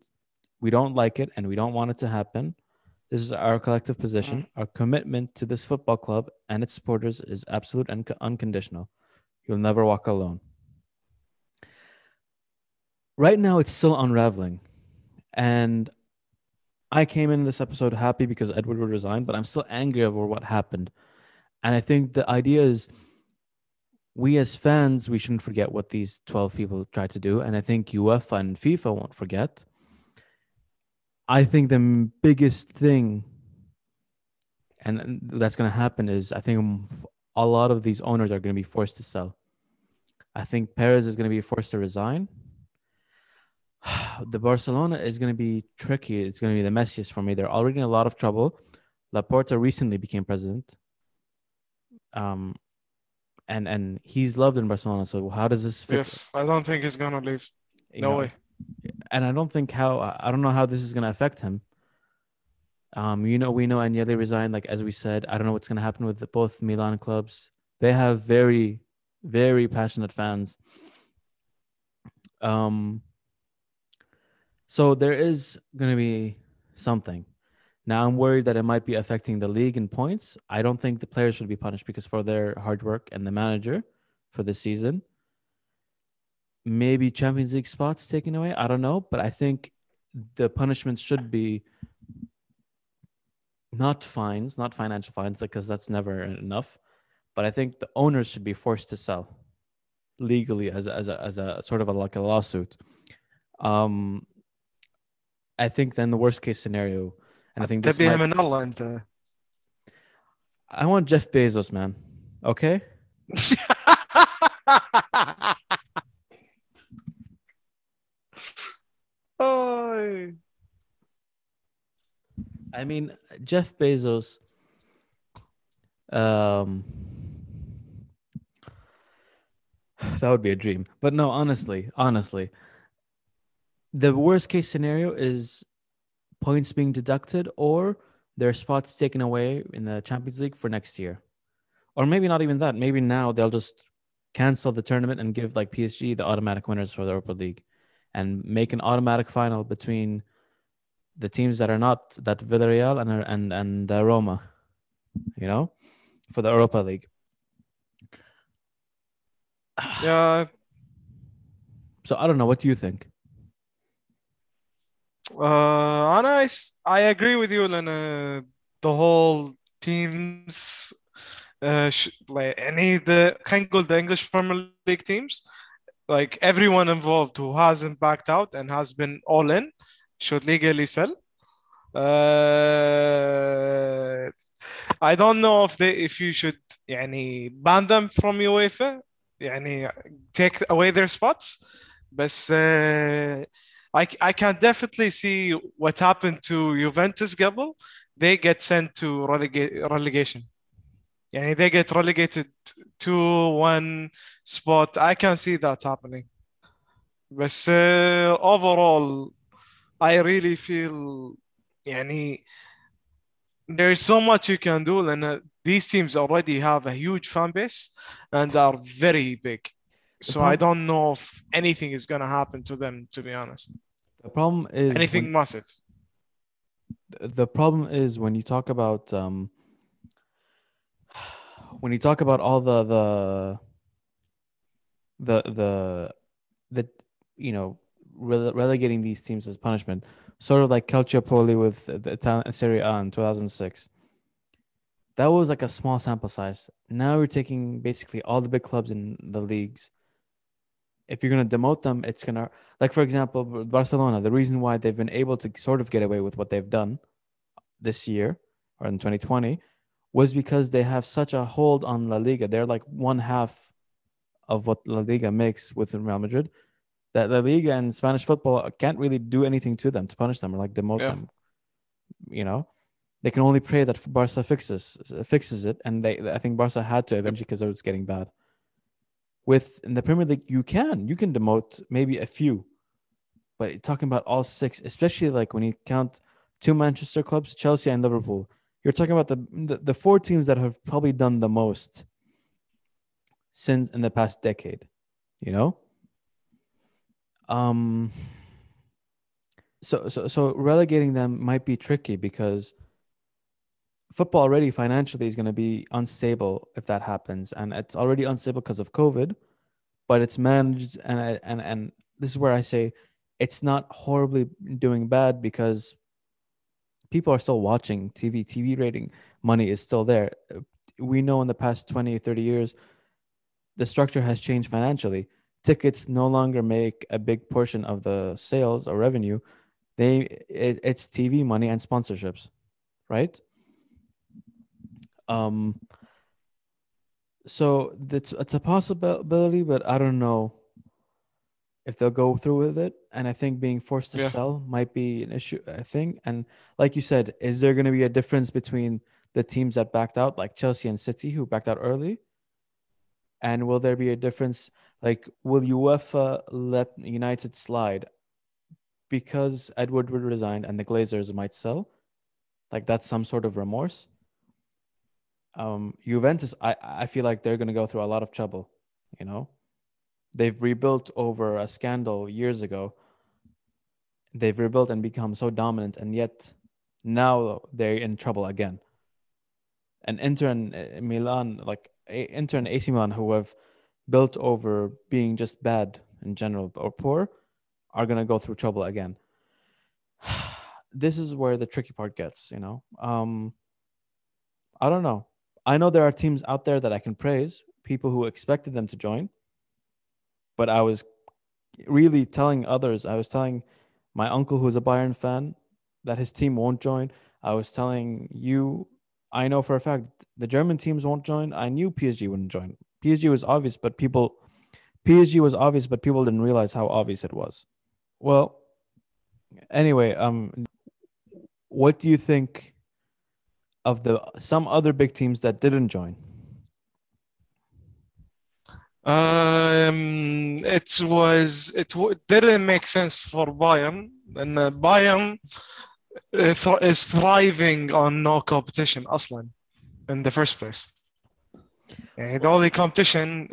"We don't like it and we don't want it to happen. This is our collective position. Our commitment to this football club and its supporters is absolute and unconditional. You'll never walk alone." Right now, it's still unraveling, and I came in this episode happy because Ed Woodward resign, but I'm still angry over what happened. And I think the idea is we as fans, we shouldn't forget what these 12 people tried to do. And I think UEFA and FIFA won't forget. I think the biggest thing, and that's going to happen, is I think a lot of these owners are going to be forced to sell. I think Perez is going to be forced to resign. [sighs] The Barcelona is going to be tricky. It's going to be the messiest for me. They're already in a lot of trouble. Laporta recently became president. Um, and and he's loved in Barcelona. So how does this fit? Yes, I don't think he's gonna leave. you No know? way. And I don't think how I don't know how this is going to affect him. Um, you know, we know Agnelli resigned. Like as we said, I don't know what's going to happen with the, both Milan clubs. They have very, very passionate fans. Um, so there is going to be something. Now I'm worried that it might be affecting the league in points. I don't think the players should be punished because for their hard work and the manager for the season. Maybe Champions League spots taken away. I don't know, but I think the punishments should be not fines, not financial fines, because that's never enough. But I think the owners should be forced to sell legally as a, as a, as a sort of a, like a lawsuit. Um, I think then the worst case scenario, and I think this تبيها might, من الله انت I want Jeff Bezos, man. Okay, [laughs] Ay. I mean Jeff Bezos. Um, [sighs] that would be a dream, but no, honestly, honestly, the worst case scenario is points being deducted or their spots taken away in the Champions League for next year, or maybe not even that. Maybe now they'll just cancel the tournament and give like PSG the automatic winners for the Europa League, and make an automatic final between the teams that are not that Villarreal and and and uh, Roma, you know, for the Europa League. yeah So I don't know. What do you think? uh, انا I, s- I agree with you لان uh, the whole teams uh, sh like any the خلينا نقول the English Premier League teams like everyone involved who hasn't backed out and has been all in should legally sell uh, I don't know if they if you should يعني ban them from UEFA يعني take away their spots بس uh, I, I can definitely see what happened to Juventus قبل they get sent to relega- relegation يعني they get relegated to one spot I can see that happening بس uh, overall I really feel يعني there is so much you can do and uh, these teams already have a huge fan base and are very big so I don't know if anything is gonna happen to them to be honest The problem is anything when- massive the problem is when you talk about um, when you talk about all the the the the the you know rele- relegating these teams as punishment, sort of like Calciopoli with the Italian Serie A in 2006. That was like a small sample size. Now we're taking basically all the big clubs in the leagues. If you're going to demote them, it's going to, like, for example, Barcelona, the reason why they've been able to sort of get away with what they've done this year or in 2020 was because they have such a hold on La Liga. They're like one half of what La Liga makes with Real Madrid. That La Liga and Spanish football can't really do anything to them to punish them or like demote Yeah. them. You know, they can only pray that Barca fixes fixes it, and they I think Barca had to eventually because it was getting bad. With in the Premier League, you can you can demote maybe a few, but talking about all six, especially like when you count two Manchester clubs, Chelsea and Liverpool, you're talking about the, the the four teams that have probably done the most since in the past decade. You know. Um. So so so relegating them might be tricky because football already financially is going to be unstable if that happens, and it's already unstable because of COVID. But it's managed, and and and this is where I say it's not horribly doing bad because people are still watching TV. TV rating money is still there. We know in the past 20, 30 years, the structure has changed financially. Tickets no longer make a big portion of the sales or revenue. They it, it's TV money and sponsorships, right? Um so it's it's a possibility, but I don't know if they'll go through with it. And I think being forced to Yeah. sell might be an issue, I think. And like you said, is there going to be a difference between the teams that backed out, like Chelsea and City, who backed out early? And will there be a difference? Like, will UEFA let United slide because Ed Woodward resign and the Glazers might sell? Like, that's some sort of remorse. Um, Juventus, I, I feel like they're going to go through a lot of trouble, you know? They've rebuilt over a scandal years ago. They've rebuilt and become so dominant, and yet now they're in trouble again. And Inter and uh, Milan, like Inter and AC Milan, who have built over being just bad in general or poor, are gonna go through trouble again. [sighs] this is where the tricky part gets, you know. Um, I don't know. I know there are teams out there that I can praise, people who expected them to join. But I was really telling others, I was telling my uncle who's a Bayern fan that his team won't join. I was telling you, I know for a fact the German teams won't join. I knew PSG wouldn't join. PSG was obvious, but people PSG was obvious, but people didn't realize how obvious it was. Well, anyway, um what do you think of the some other big teams that didn't join? Um, it was it w- didn't make sense for Bayern, and uh, Bayern uh, th- is thriving on no competition أصلا in the first place. يعني the only competition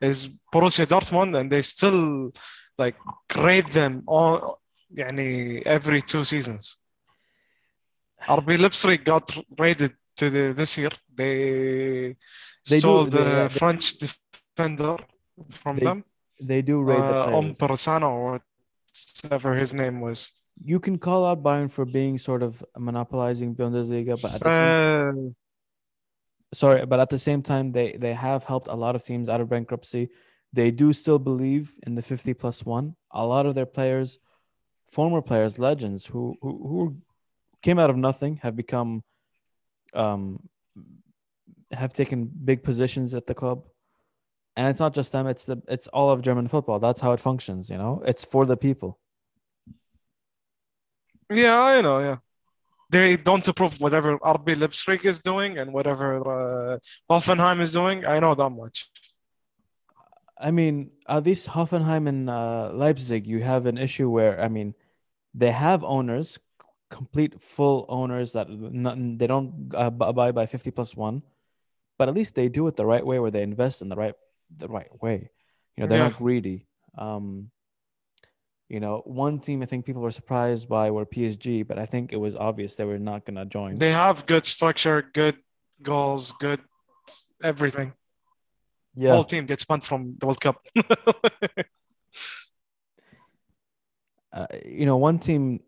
is Borussia Dortmund, and they still like grade them all يعني every two seasons. RB Leipzig got rated to the this year. They, They stole do- the they- they- French defender from They- them. They do rate the Uh, players. Ompersano or whatever his name was. You can call out Bayern for being sort of monopolizing Bundesliga, but at the same, Uh, sorry, but at the same time, they they have helped a lot of teams out of bankruptcy. They do still believe in the fifty plus one. A lot of their players, former players, legends who who, who came out of nothing, have become, um, have taken big positions at the club. And it's not just them; it's the it's all of German football. That's how it functions. You know, it's for the people. yeah, I know. Yeah, they don't approve whatever RB Leipzig is doing and whatever uh, Hoffenheim is doing. I know that much. I mean, at least Hoffenheim and uh, Leipzig, you have an issue where I mean, they have owners, complete full owners that not, they don't uh, abide by fifty plus one, but at least they do it the right way, where they invest in the right the right way. You know, they're Yeah. not greedy. Um, you know, one team I think people were surprised by were PSG, but I think it was obvious they were not gonna join. They have good structure, good goals, good everything. yeah, Whole team gets pumped from the World Cup. [laughs] uh, you know, one team,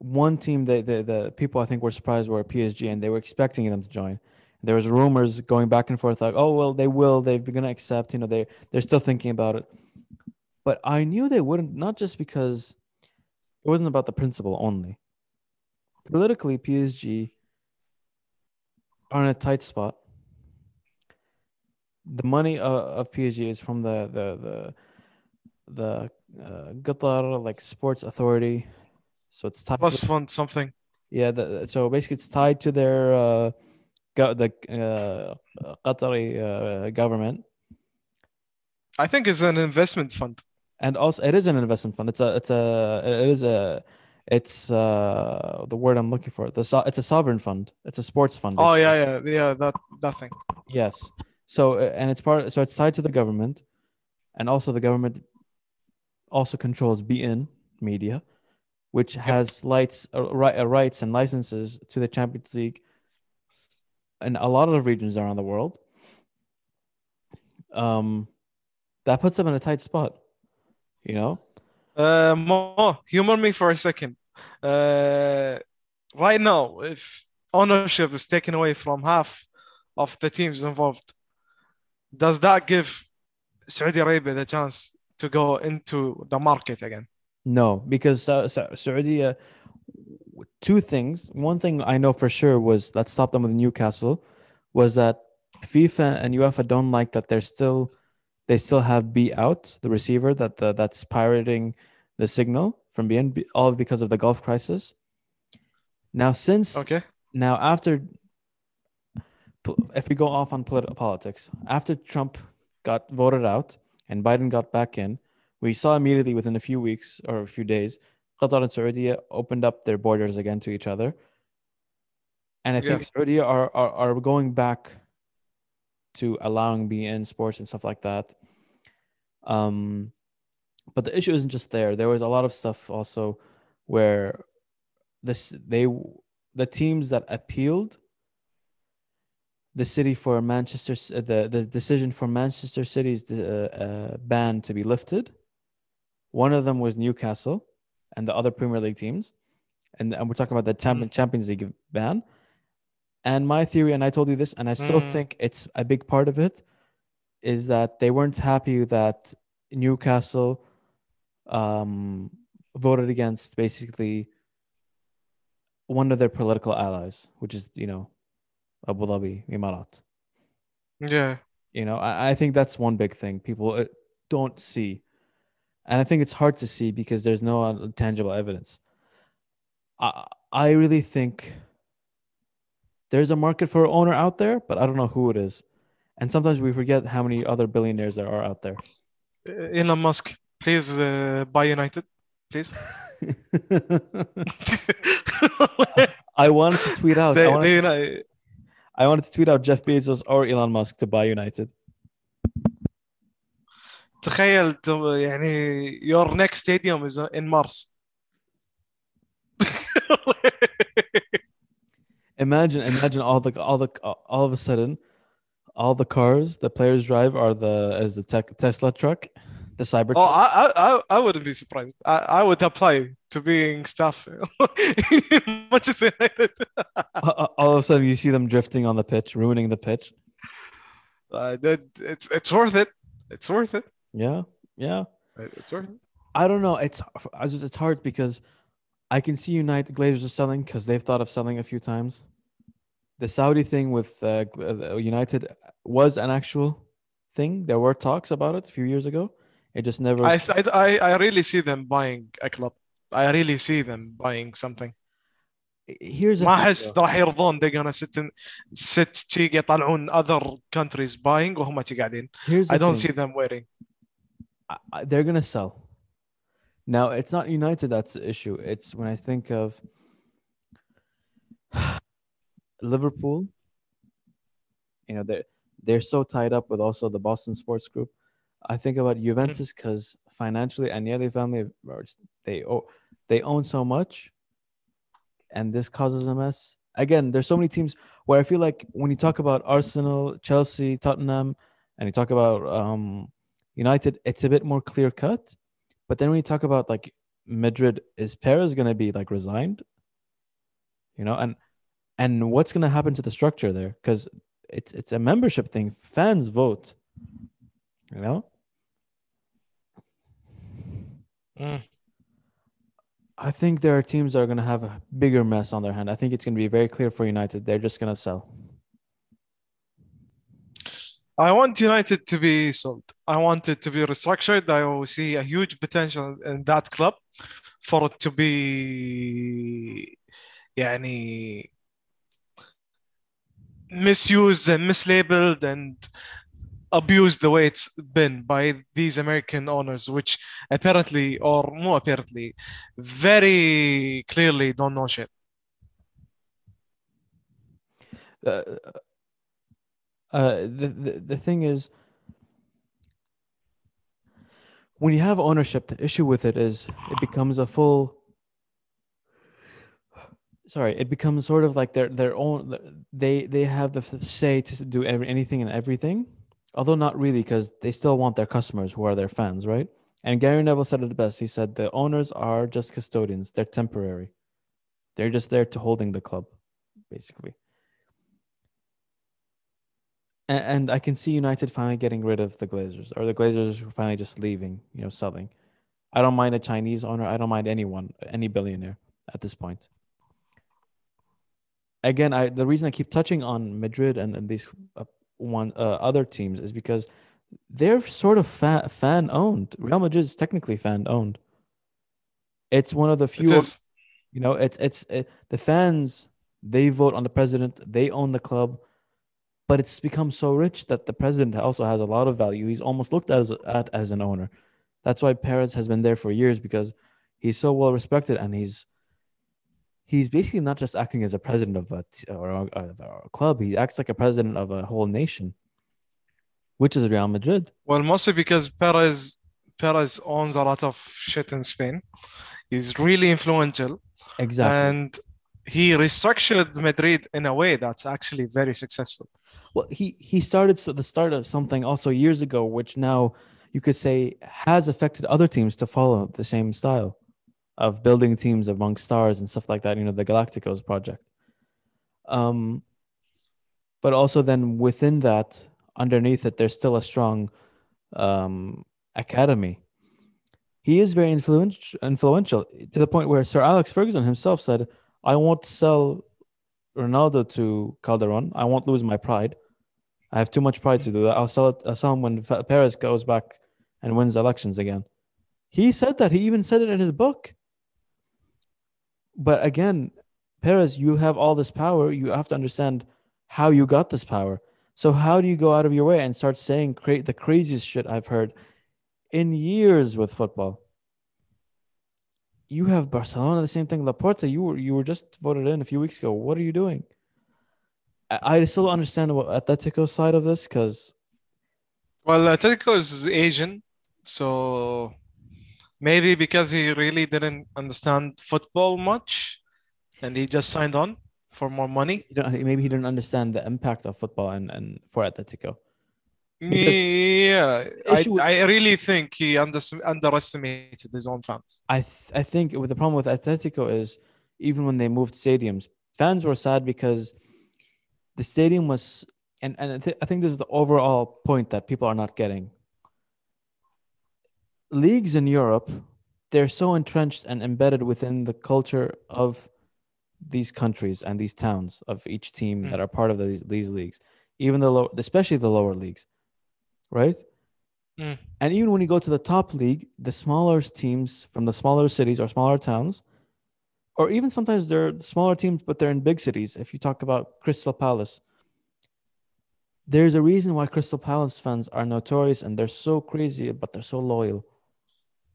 one team that the, the people I think were surprised were PSG, and they were expecting them to join. There was rumors going back and forth, like, oh well, they will, they're going to accept. You know, they they're still thinking about it. But I knew they wouldn't, not just because it wasn't about the principle only. Politically, PSG are in a tight spot. The money uh, of PSG is from the the the the uh, Qatar like sports authority, so it's tied. Plus To, fund something. yeah, the, so basically it's tied to their uh, go, the uh, Qatari uh, government, I think it's an investment fund. and also it is an investment fund. It's a it's a it is a it's uh the word I'm looking for. The so, it's a sovereign fund. It's a sports fund. Oh yeah, yeah, yeah. That that thing. Yes. So uh, and it's part so it's tied to the government, and also the government also controls beIN Media, which has lights uh, uh, rights and licenses to the Champions League in a lot of regions around the world. Um, that puts them in a tight spot. You know, Uh, Mo, humor me for a second. Uh, right now, if ownership is taken away from half of the teams involved, does that give Saudi Arabia the chance to go into the market again? No, because uh, Saudi, uh, two things. One thing I know for sure was that stopped them with Newcastle was that FIFA and UEFA don't like that they're still they still have B out the receiver that the, that's pirating the signal from beIN all because of the Gulf crisis. Now since Okay. now after if we go off on polit- politics after trump got voted out and biden got back in we saw immediately within a few weeks or a few days qatar and saudi opened up their borders again to each other and i think Yeah. saudi are, are, are going back to allowing beIN Sports and stuff like that um but the issue isn't just there there was a lot of stuff also where this they the teams that appealed the city for Manchester the the decision for Manchester City's uh, uh, ban to be lifted. One of them was Newcastle, and the other Premier League teams, and, and we're talking about the Champion Champions League ban. And my theory, and I told you this, and I still Mm. think it's a big part of it, is that they weren't happy that Newcastle um, voted against basically one of their political allies, which is, you know, Abu Dhabi, Emirat. Yeah. You know, I, I think that's one big thing people uh, don't see. And I think it's hard to see because there's no uh, tangible evidence. I, I really think there's a market for an owner out there, but I don't know who it is. And sometimes we forget how many other billionaires there are out there. Uh, Elon Musk, please uh, buy United, please. [laughs] I wanted to tweet out. I wanted, they, to, I wanted to tweet out Jeff Bezos or Elon Musk to buy United. تخيل تو- يعني your next stadium is in Mars. Imagine, imagine all the all the all of a sudden, all the cars the players drive are the as the tech, Tesla truck, the Cyber. Oh, I, I, I- I wouldn't be surprised. I, I would apply to being staff in [laughs] Manchester United. [laughs] all all of a sudden, you see them drifting on the pitch, ruining the pitch. Uh, that, it's it's worth it. It's worth it. Yeah, yeah. It's worth it. I don't know. It's it's just- it's hard because I can see United Glazers are selling because they've thought of selling a few times. The Saudi thing with uh, Gl- uh, United was an actual thing. There were talks about it a few years ago. It just never. I, I, I really see them buying a club. I really see them buying something. Here's the ما thing, احس though. راح يرضون they're gonna sit in sit شي يطلعون other countries buying وهم شي قاعدين. Here's the I don't thing. see them waiting. I- they're gonna sell. Now it's not United that's the issue. It's when I think of [sighs] Liverpool. You know they're they're so tied up with also the Boston Sports Group. I think about Juventus because financially, Agnelli family they owe they own so much, and this causes a mess. Again, there's so many teams where I feel like when you talk about Arsenal, Chelsea, Tottenham, and you talk about um, United, it's a bit more clear cut. But then when you talk about like Madrid, is Perez going to be like resigned? You know, and and what's going to happen to the structure there? Because it's it's a membership thing. Fans vote. You know, Mm. I think there are teams that are going to have a bigger mess on their hand. I think it's going to be very clear for United. They're just going to sell. I want United to be sold. I want it to be restructured. I see a huge potential in that club for it to be يعني misused and mislabeled and abused the way it's been by these American owners, which apparently, or more apparently, very clearly don't know shit. uh, uh, the, the the thing is when you have ownership the issue with it is it becomes a full sorry it becomes sort of like their their own they they have the say to do every, anything and everything. Although not really because they still want their customers who are their fans right? And gary neville said it best. He said the owners are just custodians. They're temporary. They're just there to holding the club basically and, and I can see United finally getting rid of the Glazers, or the Glazers finally just leaving, you know, selling. I don't mind a Chinese owner. I don't mind anyone, any billionaire at this point. Again, I the reason I keep touching on Madrid and, and these uh, one uh, other teams is because they're sort of fa- fan owned. Real Madrid is technically fan owned. It's one of the few you know, it's it's it, the fans. They vote on the president. They own the club, but it's become so rich that the president also has a lot of value. He's almost looked at as at as an owner. That's why Perez has been there for years because he's so well respected and he's he's basically not just acting as a president of a t- or a, of a club. He acts like a president of a whole nation, which is Real Madrid. Well, mostly because Perez Perez owns a lot of shit in Spain. He's really influential, Exactly. and he restructured Madrid in a way that's actually very successful. Well, he he started the start of something also years ago, which now you could say has affected other teams to follow the same style of building teams among stars and stuff like that. You know, the Galacticos project. Um, but also then within that, underneath it, there's still a strong um, academy. He is very influential, influential to the point where Sir Alex Ferguson himself said, "I won't sell Ronaldo to Calderon. I won't lose my pride. I have too much pride to do that. I'll sell it. I'll sell him when Perez goes back and wins elections again." He said that. He even said it in his book. But again, Perez, you have all this power. You have to understand how you got this power. So how do you go out of your way and start saying create the craziest shit I've heard in years with football? You have Barcelona, the same thing. Laporta, you were you were just voted in a few weeks ago. What are you doing? I, I still understand what Atletico side of this because Well, Atletico is Asian, so maybe because he really didn't understand football much, and he just signed on for more money. maybe he didn't understand the impact of football and, and for Atletico. Yeah, I, with- I really think he under, underestimated his own fans. I th- I think with the problem with Atletico is even when they moved stadiums, fans were sad because the stadium was and and I, th- I think this is the overall point that people are not getting. Leagues in Europe, they're so entrenched and embedded within the culture of these countries and these towns of each team Mm. that are part of these, these leagues, even the low, especially the lower leagues, right? Mm. And even when you go to the top league, the smaller teams from the smaller cities or smaller towns, or even sometimes they're smaller teams, but they're in big cities. If you talk about Crystal Palace, there's a reason why Crystal Palace fans are notorious and they're so crazy, but they're so loyal.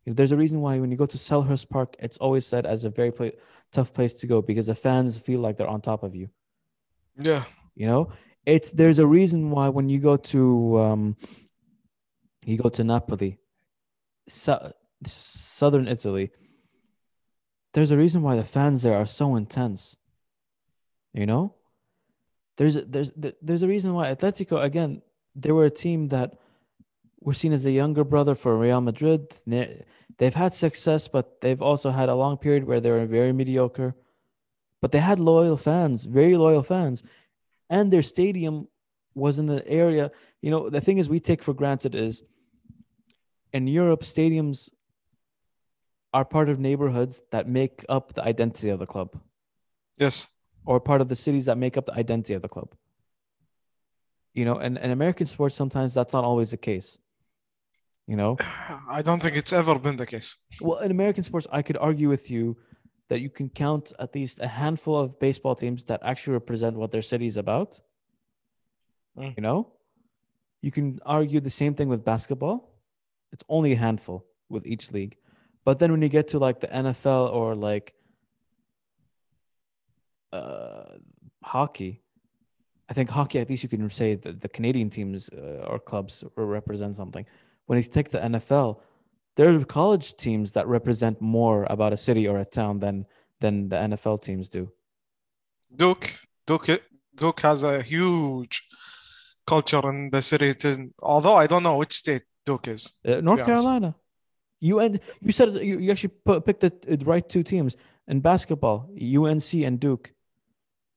There's a reason why when you go to Selhurst Park, it's always said as a very pla tough place to go because the fans feel like they're on top of you. Yeah, You know, it's there's a reason why when you go to um, you go to Napoli, southern Italy. There's a reason why the fans there are so intense. You know, there's there's there's a reason why Atletico again they were a team that were seen as a younger brother for Real Madrid. They've had success, but they've also had a long period where they were very mediocre. But they had loyal fans, very loyal fans, and their stadium was in the area. You know, the thing is, we take for granted is in Europe, stadiums are part of neighborhoods that make up the identity of the club, yes. or part of the cities that make up the identity of the club. You know, and in American sports, sometimes that's not always the case. You know, [sighs] I don't think it's ever been the case. well, in American sports, I could argue with you that you can count at least a handful of baseball teams that actually represent what their city is about. Mm. You know, you can argue the same thing with basketball. It's only a handful with each league. But then when you get to like the NFL or like uh, hockey, I think hockey, at least you can say that the Canadian teams uh, or clubs represent something. When you take the NFL, there are college teams that represent more about a city or a town than than the NFL teams do. Duke, Duke, Duke has a huge culture in the city. Although I don't know which state Duke is. Uh, North honest. Carolina. You and you said you, you actually put, picked the uh, right two teams in basketball, UNC and Duke.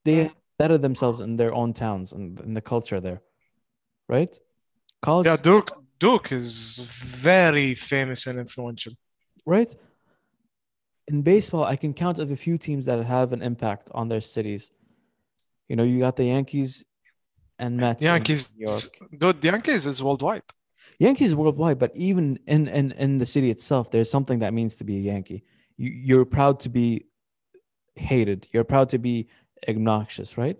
They better themselves in their own towns and in the culture there, right? College, Yeah, Duke, Duke is very famous and influential. right? In baseball, I can count of a few teams that have an impact on their cities. You know, you got the Yankees and Mets. Yankees, New York. dude, Yankees is worldwide. Yankees worldwide, but even in, in in the city itself, there's something that means to be a Yankee. You you're proud to be hated. You're proud to be obnoxious, right?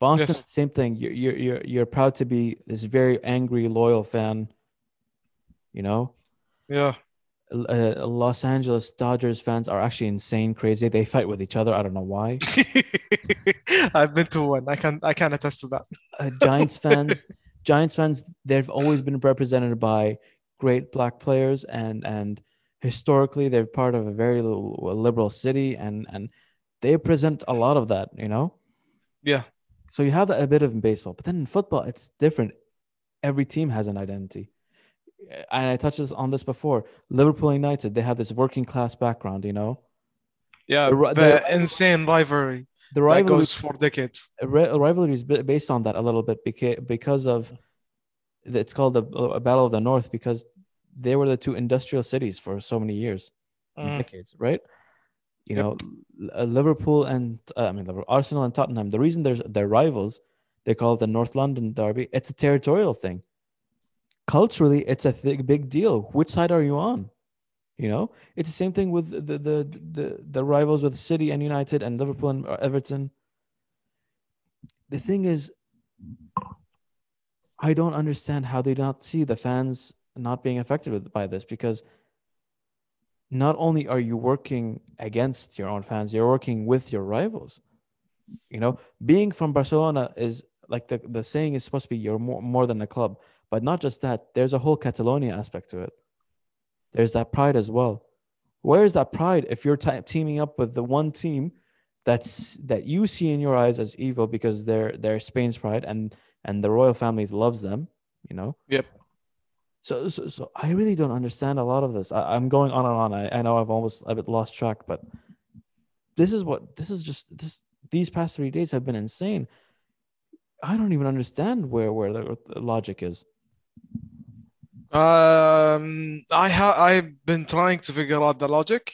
Boston, Yes. same thing. You're you're you're you're proud to be this very angry, loyal fan. You know, Yeah, uh, Los Angeles Dodgers fans are actually insane, crazy. They fight with each other. I don't know why. [laughs] I've been to one. I can I can attest to that. uh, Giants fans, [laughs] Giants fans, they've always been represented by great black players, and and historically they're part of a very liberal city, and and they present a lot of that, you know. Yeah, So you have that a bit of in baseball, but then in football it's different. Every team has an identity, and I touched on this before. Liverpool United, they have this working class background, you know. yeah. The The the- insane rivalry. The that rivalry goes for decades. ri- rivalry is based on that a little bit because because of it's called the uh, Battle of the North because they were the two industrial cities for so many years, Mm. decades, right? You Yep. know, uh, Liverpool and uh, I mean Arsenal and Tottenham. The reason there's they're rivals, they call it the North London derby. It's a territorial thing. Culturally, it's a th- big deal. Which side are you on? You know, it's the same thing with the the the, the rivals with City and United and Liverpool and uh, Everton. The thing is, I don't understand how they not see the fans not being affected by this because not only are you working against your own fans, you're working with your rivals. You know, being from Barcelona is like the, the saying is supposed to be you're more, more than a club, but not just that, there's a whole Catalonia aspect to it. There's that pride as well. Where is that pride if you're ti teaming up with the one team that's that you see in your eyes as evil because they're they're Spain's pride and and the royal families loves them, you know? Yep. So, so, so I really don't understand a lot of this. I, I'm going on and on. I, I know I've almost a bit lost track, but this is what this is just this. These past three days have been insane. I don't even understand where where the, the logic is. Um, I ha I've been trying to figure out the logic.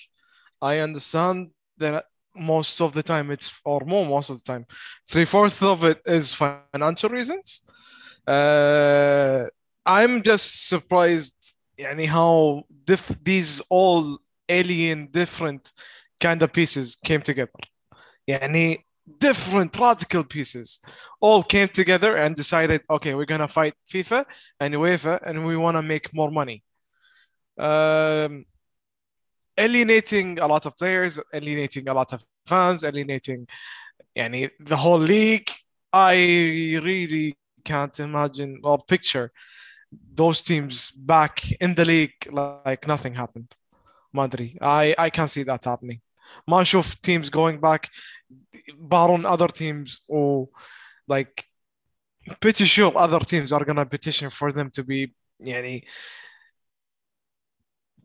I understand that most of the time it's or more most of the time, three fourths of it is financial reasons. Uh, I'm just surprised, يعني how diff these all alien different kind of pieces came together. يعني different radical pieces all came together and decided okay we're gonna fight fifa and uefa and we want to make more money. Um, alienating a lot of players alienating a lot of fans alienating any the whole league. I really can't imagine or picture those teams back in the league like, nothing happened. Madrid, i i can't see that happening. ما أشوف teams going back بارون other teams or like pretty sure other teams are gonna petition for them to be يعني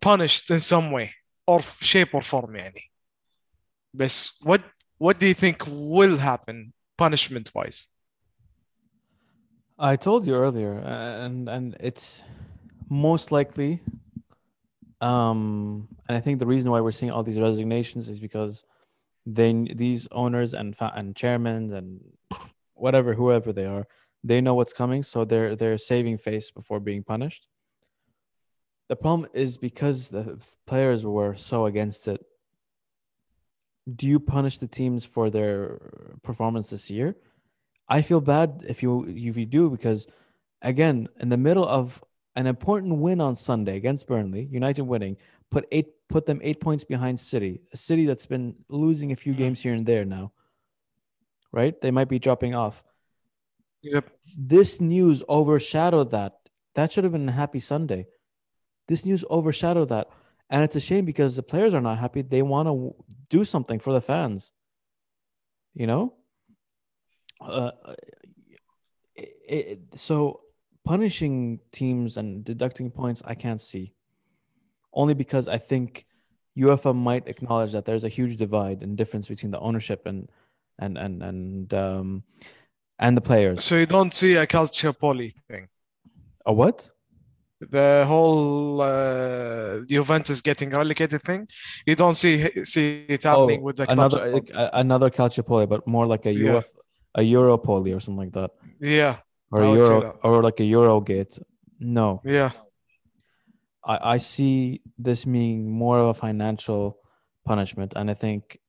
punished in some way or shape or form يعني بس what what do you think will happen punishment wise I told you earlier, uh, and and it's most likely. um, and I think the reason why we're seeing all these resignations is because they these owners and fa- and chairmen and whatever whoever they are, they know what's coming, so they're they're saving face before being punished. The problem is because the players were so against it. Do you punish the teams for their performance this year? I feel bad if you if you do because again in the middle of an important win on Sunday against Burnley, United winning, put eight put them eight points behind City, a City that's been losing a few Mm. games here and there now. Right? They might be dropping off. yep This news overshadowed that. That should have been a happy Sunday. This news overshadowed that. And it's a shame because the players are not happy. They want to do something for the fans. You know? Uh, it, it, so punishing teams and deducting points, I can't see. Only because I think UEFA might acknowledge that there's a huge divide and difference between the ownership and and and and um and the players. so you don't see a calciopoli thing A what? the whole uh, Juventus getting relegated thing you don't see see it happening with the Oh, another up like, front. a- another calciopoli, but more like a Yeah. UF, a Europoli or something like that, yeah or Euro or like a Eurogate. No. Yeah. I, I see this being more of a financial punishment, and I think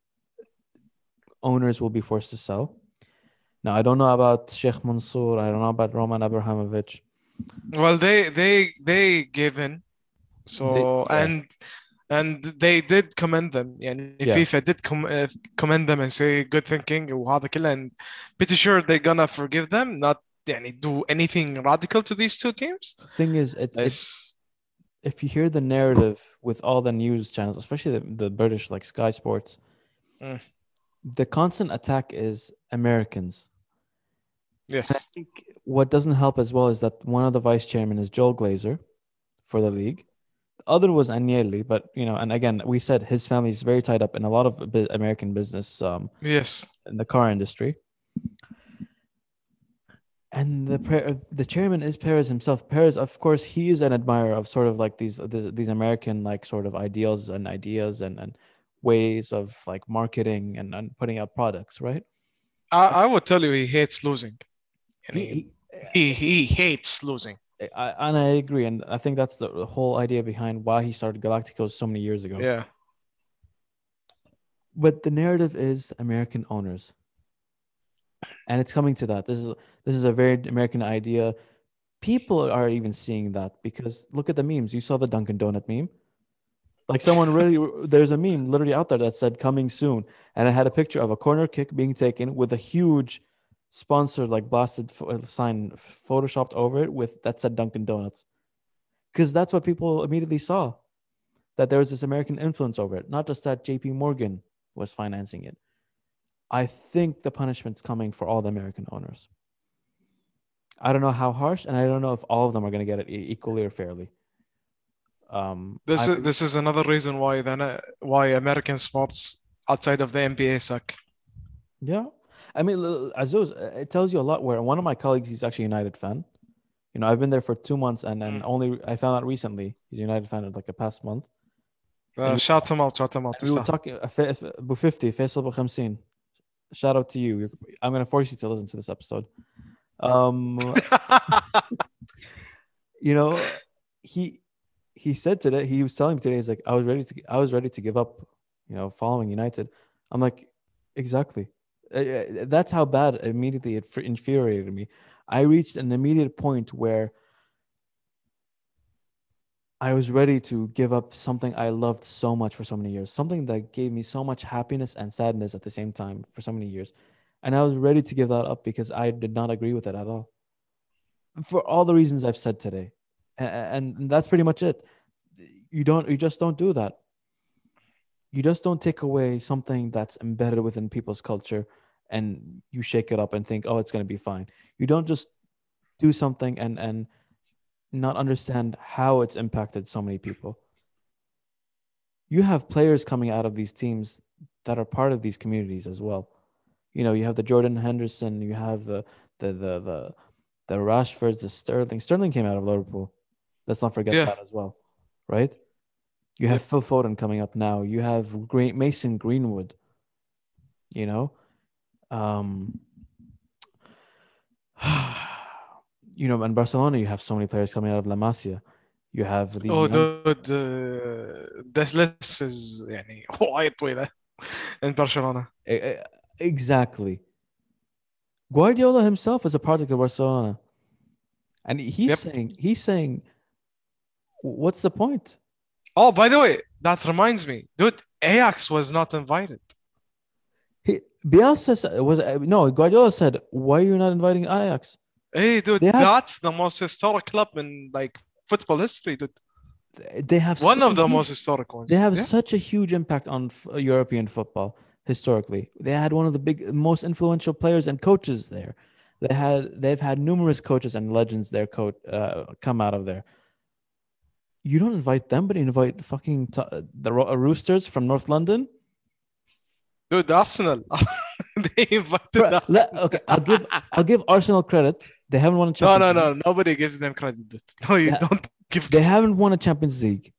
owners will be forced to sell. Now I don't know about Sheikh Mansour. I don't know about Roman Abramovich. Well, they they they gave in. So they, and yeah. and they did commend them. And yeah. FIFA did com- uh, commend them and say good thinking. And pretty sure they're gonna forgive them, not يعني do anything radical to these two teams. Thing is, it, it, It's, if you hear the narrative with all the news channels, especially the, the British like Sky Sports, Mm. the constant attack is Americans. I yes, think what doesn't help as well is that one of the vice chairmen is Joel Glazer for the league. other was Agnelli, but you know, and again, we said his family is very tied up in a lot of bu- American business um, Yes. in the car industry. And the pre- the chairman is Perez himself. Perez, of course, he is an admirer of sort of like these these, these American like sort of ideals and ideas and, and ways of like marketing and, and putting out products, right? I, I would tell you he hates losing. He, he, he, he hates losing. I, and I agree, and I think that's the whole idea behind why he started Galacticos so many years ago. Yeah. but the narrative is American owners, and it's coming to that. This is this is a very American idea. People are even seeing that because look at the memes. You saw the Dunkin' Donut meme. Like someone really, [laughs] there's a meme literally out there that said "coming soon," and it had a picture of a corner kick being taken with a huge sponsored like blasted pho- uh, sign photoshopped over it with that said Dunkin' Donuts, because that's what people immediately saw, that there was this American influence over it, not just that J.P. Morgan was financing it. I think the punishment's coming for all the American owners. I don't know how harsh, and I don't know if all of them are going to get it equally or fairly. Um, This I- is this is another reason why then uh, why American sports outside of the NBA suck. Yeah. I mean, Azuz, uh, it tells you a lot where one of my colleagues, he's actually a United fan. You know, I've been there for two months and, and Mm. only I found out recently he's a United fan in like a past month. Uh, shout him out, shout him out. We were talking, uh, Fa- Fa- Abu 50, Faisal Abu Khamsin. Shout out to you. I'm going to force you to listen to this episode. Um, [laughs] you know, he he said today, he was telling me today, he's like, I was ready to, I was ready to give up, you know, following United. I'm like, exactly. Uh, uh, That's how bad immediately it infuriated me. I reached an immediate point where I was ready to give up something I loved so much for so many years, something that gave me so much happiness and sadness at the same time for so many years. And I was ready to give that up because I did not agree with it at all. For all the reasons I've said today. And, that's pretty much it. You don't you just don't do that. You just don't take away something that's embedded within people's culture and you shake it up and think, oh, it's gonna be fine. You don't just do something and and not understand how it's impacted so many people. You have players coming out of these teams that are part of these communities as well. You know, you have the Jordan Henderson, you have the the the the the Rashfords, the Sterling. Sterling came out of Liverpool. Let's not forget Yeah. that as well, right? You have Phil Foden coming up now. You have Great Mason Greenwood. You know, um, [sighs] you know, in Barcelona, you have so many players coming out of La Masia. You have these. Oh, young- dude, uh, this list is يعني وايد طويلة in Barcelona. E- e- Exactly. Guardiola himself is a product of Barcelona, and he's Yep. saying he's saying, "What's the point?" Oh, by the way, that reminds me, dude, Ajax was not invited. He, Bielsa sa- was uh, no Guardiola said, "Why are you not inviting Ajax?" Hey, dude, have- that's the most historic club in like football history, dude. They have One of the huge- most historic ones. They have Yeah. such a huge impact on f- uh, European football historically. They had one of the big, most influential players and coaches there. They had, they've had numerous coaches and legends there coach uh, come out of there. You don't invite them, but you invite fucking t- uh, the Ro- uh, Roosters from North London. dude, Arsenal. [laughs] [laughs] they invited Bro, let- okay, I'll give I'll give Arsenal credit. They haven't won a No, Champions no, League. no. Nobody gives them credit. No, you Yeah. don't give. They haven't won a Champions League,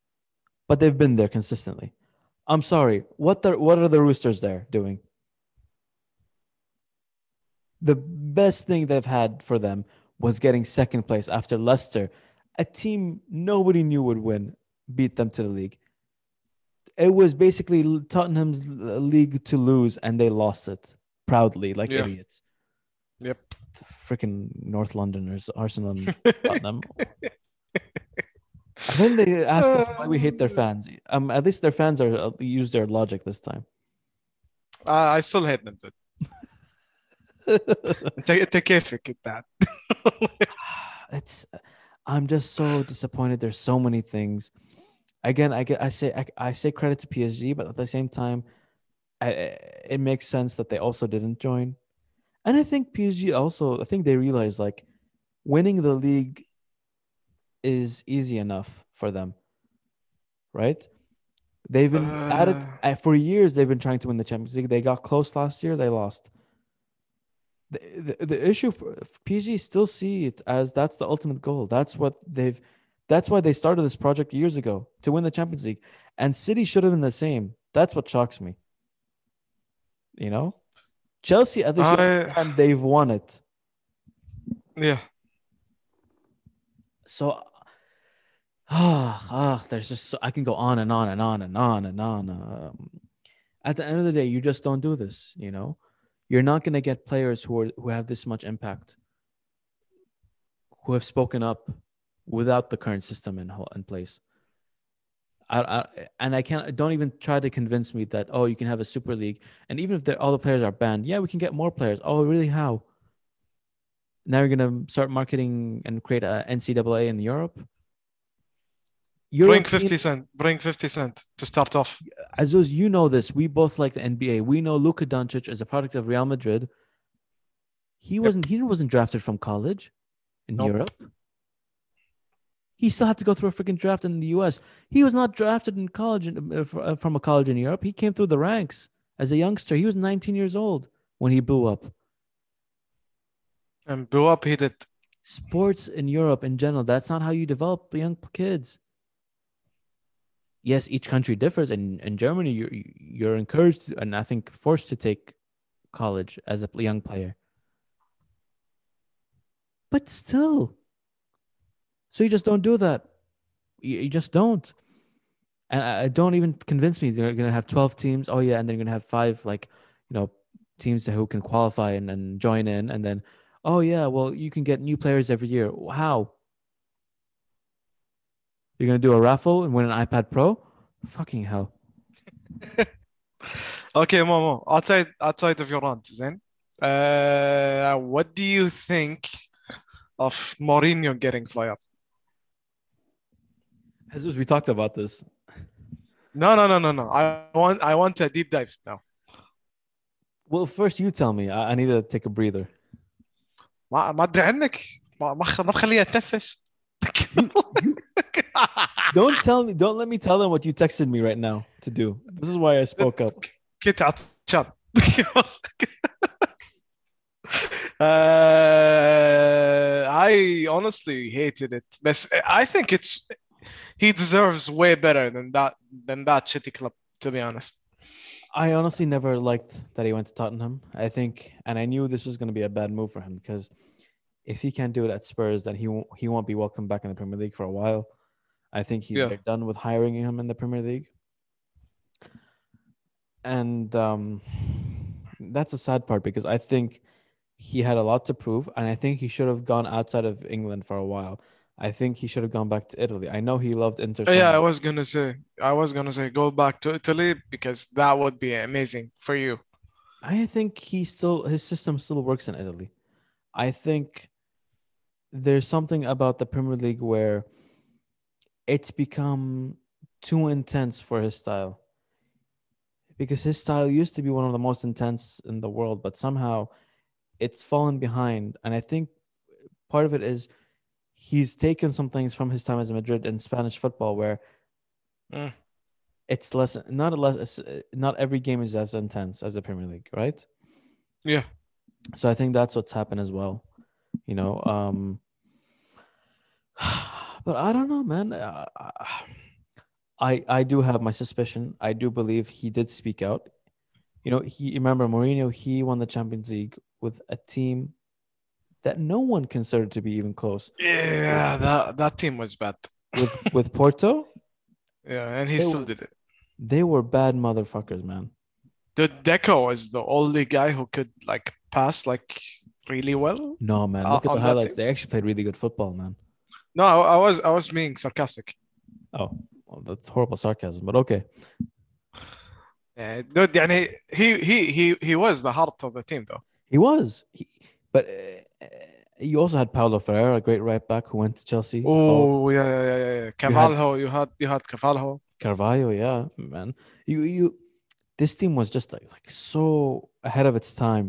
but they've been there consistently. I'm sorry. What the what are the Roosters there doing? The best thing they've had for them was getting second place after Leicester, a team nobody knew would win, beat them to the league. It was basically Tottenham's league to lose, and they lost it proudly, like Yeah. idiots. Yep. Freaking North Londoners, Arsenal, and [laughs] Tottenham. And then they ask us why we hate their fans. Um, at least their fans are uh, use their logic this time. I I still hate them, dude. انت انت كيفك that. it's, I'm just so disappointed. There's so many things. Again, I get, I say, I, I say credit to PSG, but at the same time, I, it makes sense that they also didn't join. And I think PSG also, I think they realize like winning the league is easy enough for them. right? They've been at it Uh. uh, for years. They've been trying to win the Champions League. They got close last year. They lost. The, the, the issue for for PSG still see it as that's the ultimate goal. That's what they've. That's why they started this project years ago to win the Champions League. And City should have been the same. That's what shocks me. You know, Chelsea at least and they've won it. Yeah. So, ah, ah, there's just so, I can go on and on and on and on and on. Um, at the end of the day, you just don't do this. You know, you're not going to get players who are who have this much impact, who have spoken up without the current system in in place. I, I and I can't. Don't even try to convince me that oh, you can have a super league, and even if all the players are banned, yeah, we can get more players. Oh, really? How? Now you're gonna start marketing and create a NCAA in Europe. Bring 50 cent. Bring 50 cent to start off. Azuz, you know this. We both like the NBA. We know Luka Doncic is a product of Real Madrid. He wasn't. He wasn't drafted from college in Nope. Europe. He still had to go through a freaking draft in the U.S. He was not drafted in college in, uh, uh, from a college in Europe. He came through the ranks as a youngster. He was 19 years old when he blew up. And blew up, he did. sports in Europe in general, that's not how you develop young kids. Yes, each country differs. And in Germany, you're you're encouraged and I think forced to take college as a young player. But still, so you just don't do that. You, you just don't. And I, don't even convince me they're gonna have twelve teams. Oh yeah, and they're gonna have five like you know teams who can qualify and, and join in, and then oh yeah, well you can get new players every year. How? You're gonna do a raffle and win an iPad Pro? Fucking hell! [laughs] Okay, Momo, outside outside of your rant, Zain. Uh, what do you think of Mourinho getting fired? Jesus, we talked about this. No, no, no, no, no. I want I want a deep dive now. Well, first you tell me. I, I need to take a breather. ما ما ادري عنك ما ما ما تخليها تنفس Don't tell me. Don't let me tell them what you texted me right now to do. This is why I spoke up. كنت عطشان [laughs] uh, I honestly hated it but I think it's he deserves way better than that than that shitty club to be honest I honestly never liked that he went to Tottenham. I think, and I knew this was going to be a bad move for him because if he can't do it at Spurs, then he won't, he won't be welcome back in the Premier League for a while. I think he's Yeah. done with hiring him in the Premier League, and um, that's a sad part because I think he had a lot to prove, and I think he should have gone outside of England for a while. I think he should have gone back to Italy. I know he loved Inter. so yeah I was gonna say I was gonna say go back to Italy because that would be amazing for you I think he still his system still works in Italy. I think there's something about the Premier League where it's become too intense for his style. Because his style used to be one of the most intense in the world, but somehow it's fallen behind. And I think part of it is he's taken some things from his time as a Madrid and Spanish football where Mm. it's less not a less not every game is as intense as the Premier League, right? yeah so i think that's what's happened as well you know um [sighs] but i don't know man Uh, i i do have my suspicion i do believe he did speak out you know he remember Mourinho he won the champions league with a team that no one considered to be even close. Yeah, that, that team was bad. with with Porto? [laughs] Yeah, and he still did it. They were bad motherfuckers, man. The Deco is the only guy who could like pass like really well. No, man. Look uh, at the highlights. They actually played really good football, man. No, I, I was I was being sarcastic. Oh, well, that's horrible sarcasm, but okay. Yeah, dude, he, he he he was the heart of the team, though. He was. He but uh, you also had Paulo Ferreira, a great right back who went to Chelsea. Oh yeah yeah yeah yeah. Cavalho, you had you had Cavalho. Carvalho, yeah, man. You you, this team was just like like so ahead of its time.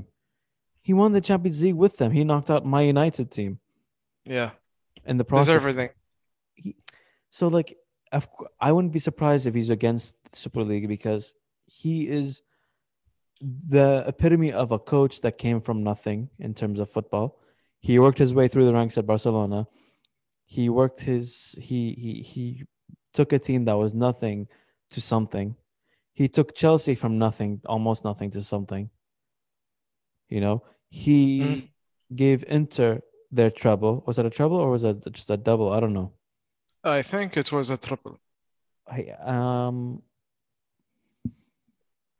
He won the Champions League with them. He knocked out my United team Yeah, in the deserve process. everything. So like, I wouldn't be surprised if he's against Super League because he is the epitome of a coach that came from nothing in terms of football. He worked his way through the ranks at Barcelona. He worked his he he he took a team that was nothing to something. He took Chelsea from nothing, almost nothing to something. You know, he Mm. gave Inter their treble. Was that a treble or was it just a double? I don't know. I think it was a triple. I um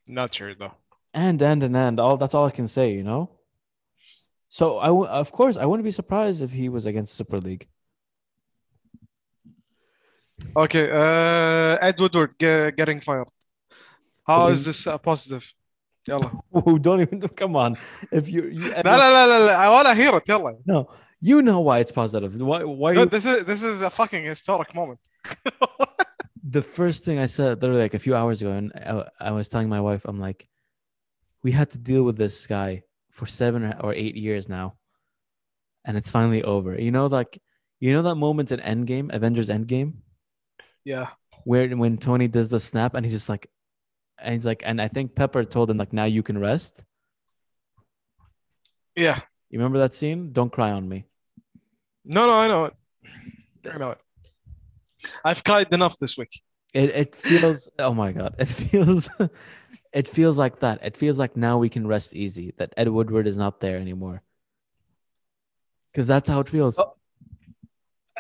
Not sure though and and and and all that's all I can say, you know. So I w- of course I wouldn't be surprised if he was against Super League. Okay, uh, Ed getting fired. How is this uh, positive? Yalla. [laughs] Don't even [laughs] come on. If you, you no, no, no, no, no, I want to hear it. Yalla. No, you know why it's positive. Why? Why? No, you... This is this is a fucking historic moment. [laughs] the first thing I said, literally like a few hours ago, and I, I was telling my wife, I'm like we had to deal with this guy for seven or- eight years now, and it's finally over. You know, like you know that moment in Endgame, Avengers Endgame, Yeah. where when Tony does the snap and he's just like, and he's like, and I think Pepper told him like, now you can rest. Yeah. You remember that scene? Don't cry on me. No, no, I know it. I know it. I've cried enough this week. It it feels oh my god, it [laughs] feels it feels like that. It feels like now we can rest easy that Ed Woodward is not there anymore. Cause that's how it feels. Oh.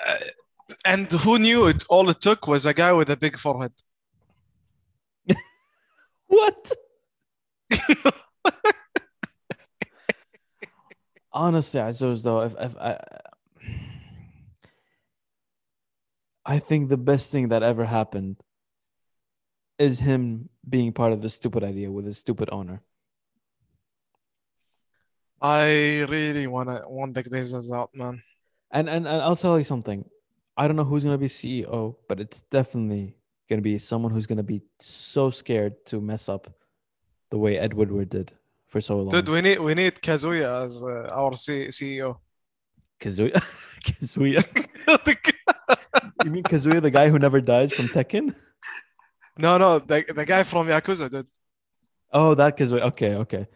Uh, and who knew it? All it took was a guy with a big forehead. [laughs] What? [laughs] Honestly, I suppose though, if, if I I think the best thing that ever happened is him being part of this stupid idea with his stupid owner. I really wanna want the Glazers out, man. And, and and I'll tell you something. I don't know who's gonna be CEO, but it's definitely gonna be someone who's gonna be so scared to mess up the way Ed Woodward did for so long. Dude, we need we need Kazuya as uh, our C- CEO. Kazuya, [laughs] Kazuya. [laughs] You mean Kazuya, the guy who never dies from Tekken? [laughs] no, no, the, the guy from Yakuza, dude. Oh, that Kazuya. Okay, okay.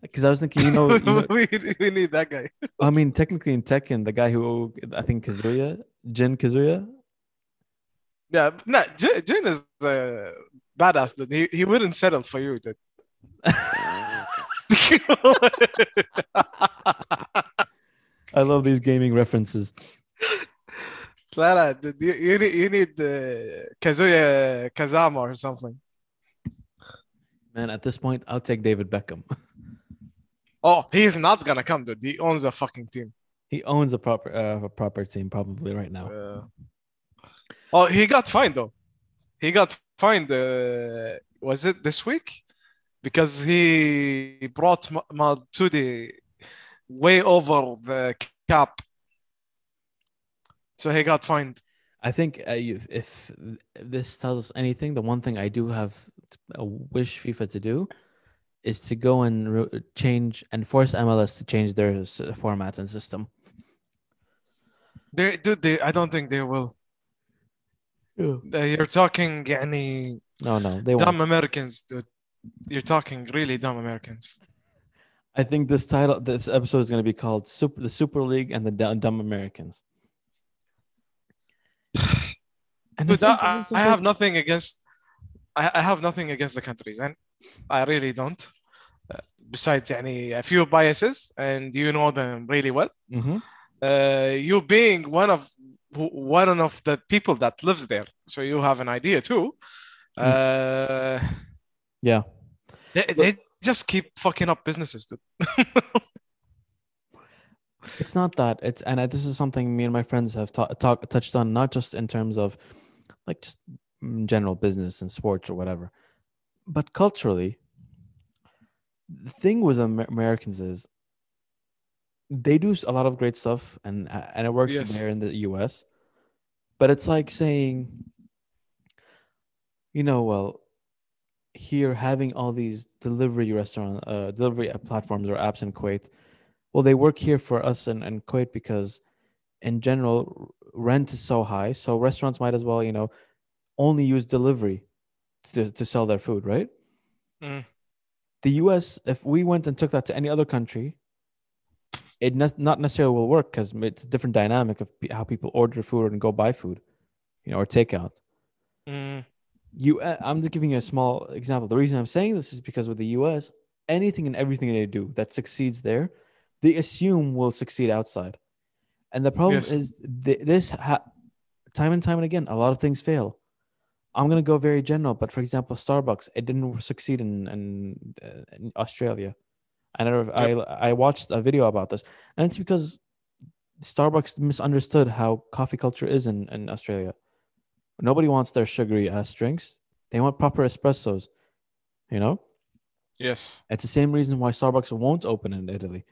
Because I was thinking, you know, you know, [laughs] we, we need that guy. I mean, technically in Tekken, the guy who I think Kazuya, Jin Kazuya. Yeah, but nah, Jin, Jin is uh, badass, dude. He, he wouldn't settle for you, dude. [laughs] I love these gaming references. لا لا you need you need uh, Kazuya uh, Kazama or something. Man, at this point, I'll take David Beckham. [laughs] oh, he's not gonna come, dude. He owns a fucking team. He owns a proper uh, a proper team probably right now. Uh, oh, he got fined though. He got fined. Uh, was it this week? Because he brought Matuidi way over the cap so he got fined. I think uh, if this tells us anything, the one thing I do have a wish FIFA to do is to go and re- change and force MLS to change their s- and system. They, do. they, I don't think they will. Yeah. Uh, you're talking any no, no, they dumb won't. Americans, dude. You're talking really dumb Americans. I think this title, this episode is going to be called Super, the Super League and the D- Dumb Americans. And Dude, think I, this is I something- have nothing against. I, I have nothing against the countries, and I really don't. Uh, besides, يعني, a few biases, and you know them really well. Mhm. Uh, you being one of one of the people that lives there, so you have an idea too. Uh, Yeah, they, they just keep fucking up businesses. Dude. [laughs] it's not that. It's and I, this is something me and my friends have ta- talk, touched on, not just in terms of like just general business and sports or whatever, but culturally. The thing with Amer- Americans is they do a lot of great stuff, and uh, and it works Yes. there in the U.S. But it's like saying, you know, well, here having all these delivery restaurant, uh, delivery platforms or apps in Kuwait, well, they work here for us in, in Kuwait because, in general, rent is so high. So restaurants might as well, you know, only use delivery to, to sell their food, right? Mm. The US, if we went and took that to any other country, it ne- not necessarily will work because it's a different dynamic of pe- how people order food and go buy food, you know, or takeout. Mm. You, uh, I'm just giving you a small example. The reason I'm saying this is because with the US, anything and everything they do that succeeds there, they assume will succeed outside. And the problem Yes. is th- this ha- time and time and again, a lot of things fail. I'm gonna go very general, but for example, Starbucks, it didn't succeed in in, uh, in Australia. I never, I I watched a video about this, and it's because Starbucks misunderstood how coffee culture is in, in Australia. Nobody wants their sugary ass drinks. They want proper espressos. You know, Yes. it's the same reason why Starbucks won't open in Italy.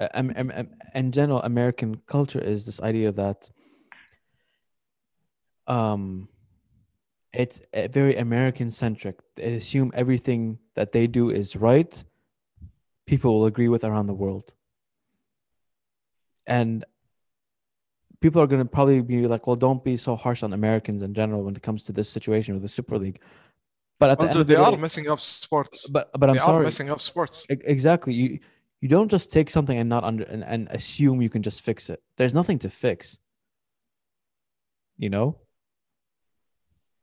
Am- am- am- in general, American culture is this idea that um, it's very American centric. They assume everything that they do is right. People will agree with around the world, and people are going to probably be like, "Well, don't be so harsh on Americans in general when it comes to this situation with the Super League." But at the end of the they are day, messing up sports. but but I'm they are sorry. messing up sports. Exactly. You you don't just take something and not under and, and assume you can just fix it. There's nothing to fix. You know?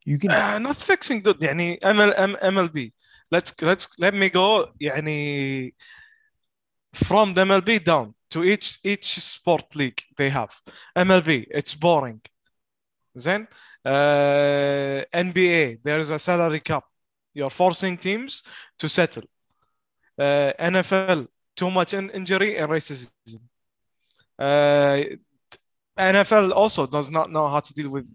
You can آه not fixing the يعني ML, M, MLB let's let's let me go يعني from the MLB down to each each sport league they have MLB it's boring then uh, NBA there is a salary cap you're forcing teams to settle uh, NFL too much in injury and racism uh, NFL also does not know how to deal with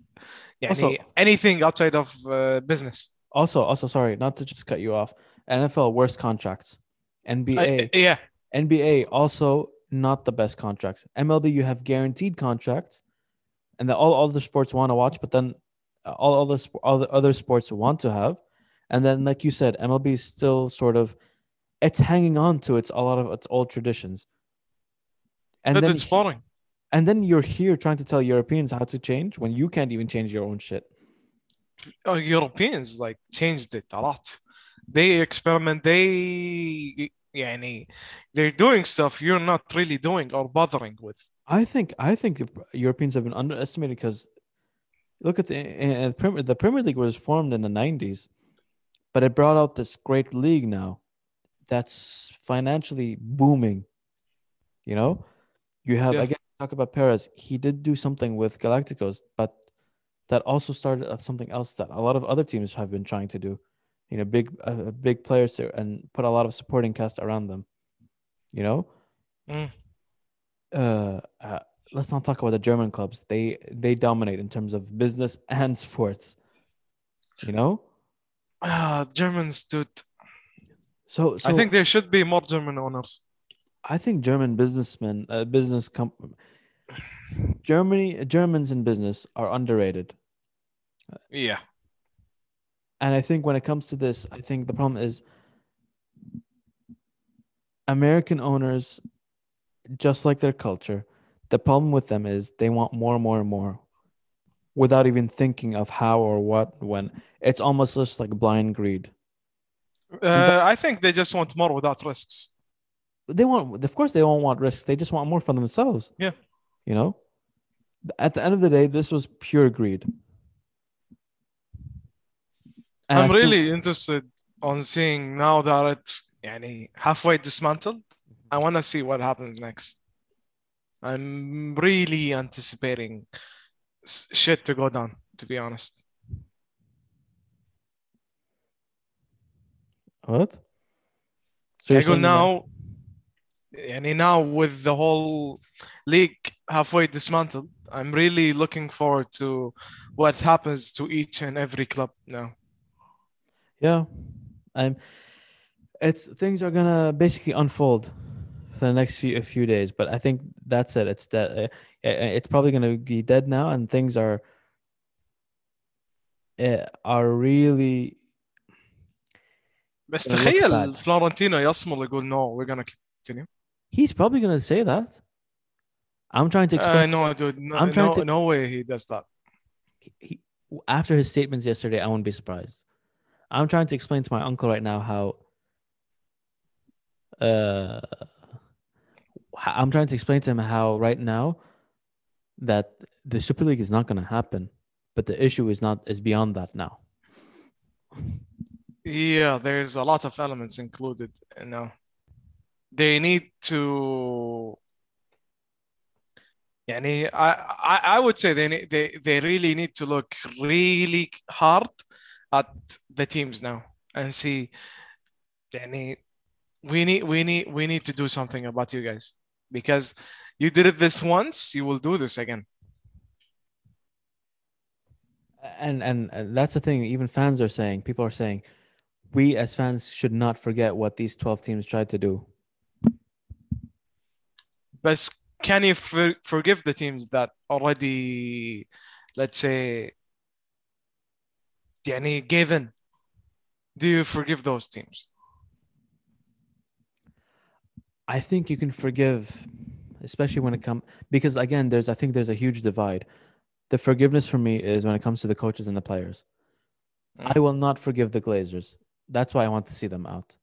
يعني Also- anything outside of uh, business also also sorry, not to just cut you off. NFL worst contracts. NBA Uh, yeah NBA also not the best contracts. MLB you have guaranteed contracts and that all other sports want to watch, but then uh, all other sp- all the other sports want to have. And then like you said, MLB is still sort of it's hanging on to its a lot of its old traditions. And but then it's boring and then you're here trying to tell Europeans how to change when you can't even change your own shit. uh, Europeans like changed it a lot they experiment they يعني they're doing stuff you're not really doing or bothering with I think I think Europeans have been underestimated because look at the uh, the Premier, the Premier League was formed in the 90s, but it brought out this great league now that's financially booming. You know, you have Yeah. again talk about Perez. He did do something with Galacticos, but that also started at something else that a lot of other teams have been trying to do. You know, big uh, big players to, and put a lot of supporting cast around them. You know, Mm. uh, uh, let's not talk about the German clubs. They they dominate in terms of business [laughs] and sports. You know, ah Germans dude so, so I think there should be more German owners I think German businessmen, uh, business com- Germany, Germans in business are underrated. yeah And I think when it comes to this, I think the problem is American owners, just like their culture, the problem with them is they want more and more and more without even thinking of how or what, when. It's almost just like blind greed. Uh, I think they just want more without risks. They want, of course, they don't want risks. They just want more for themselves. Yeah. You know, at the end of the day, this was pure greed. And I'm I really see- interested on seeing now that it's yani, halfway dismantled. I want to see what happens next. I'm really anticipating shit to go down, to be honest. What? So I now. And now with the whole league halfway dismantled, I'm really looking forward to what happens to each and every club now. Yeah, I'm. It's things are gonna basically unfold for the next few few days, but I think that's it. It's that uh, uh, it's probably gonna be dead now, and things are uh, are really بس Gonna look تخيل bad. فلورنتينو يصمل يقول no we're gonna continue. He's probably gonna say that. I'm trying to Uh, explain. no, dude, no, I'm trying no, to- no way he does that. he, after his statements yesterday, I wouldn't be surprised. I'm trying to explain to my uncle right now how. Uh, h- I'm trying to explain to him how right now that the Super League is not going to happen, but the issue is not is beyond that now. Yeah, there's a lot of elements included. You know, they need to. Yeah, I, I, I would say they, need, they they really need to look really hard at the teams now and see. Yani, we need we need we need to do something about you guys because you did it this once, you will do this again and and that's the thing even fans are saying people are saying we as fans should not forget what these 12 teams tried to do. But can you for, forgive the teams that already, let's say, يعني gave in? Do you forgive those teams? I think you can forgive, especially when it comes because again, there's I think there's a huge divide. The forgiveness for me is when it comes to the coaches and the players. Mm. I will not forgive the Glazers. That's why I want to see them out.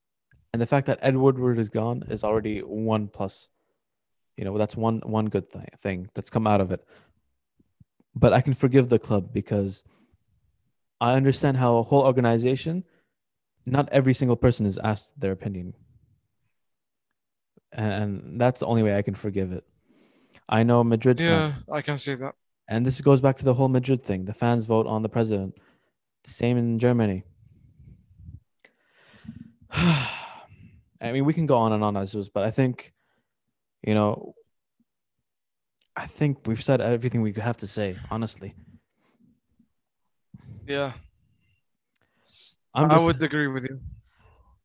And the fact that Ed Woodward is gone is already one plus. You know, that's one one good thing thing that's come out of it. But I can forgive the club because I understand how a whole organization, not every single person is asked their opinion and, that's the only way I can forgive it. I know Madrid, fan- Yeah, I can see that. and this goes back to the whole Madrid thing. The fans vote on the president. Same in Germany. [sighs] I mean, we can go on and on as this, but I think, you know, I think we've said everything we have to say, honestly. Yeah. I'm just, I would agree with you.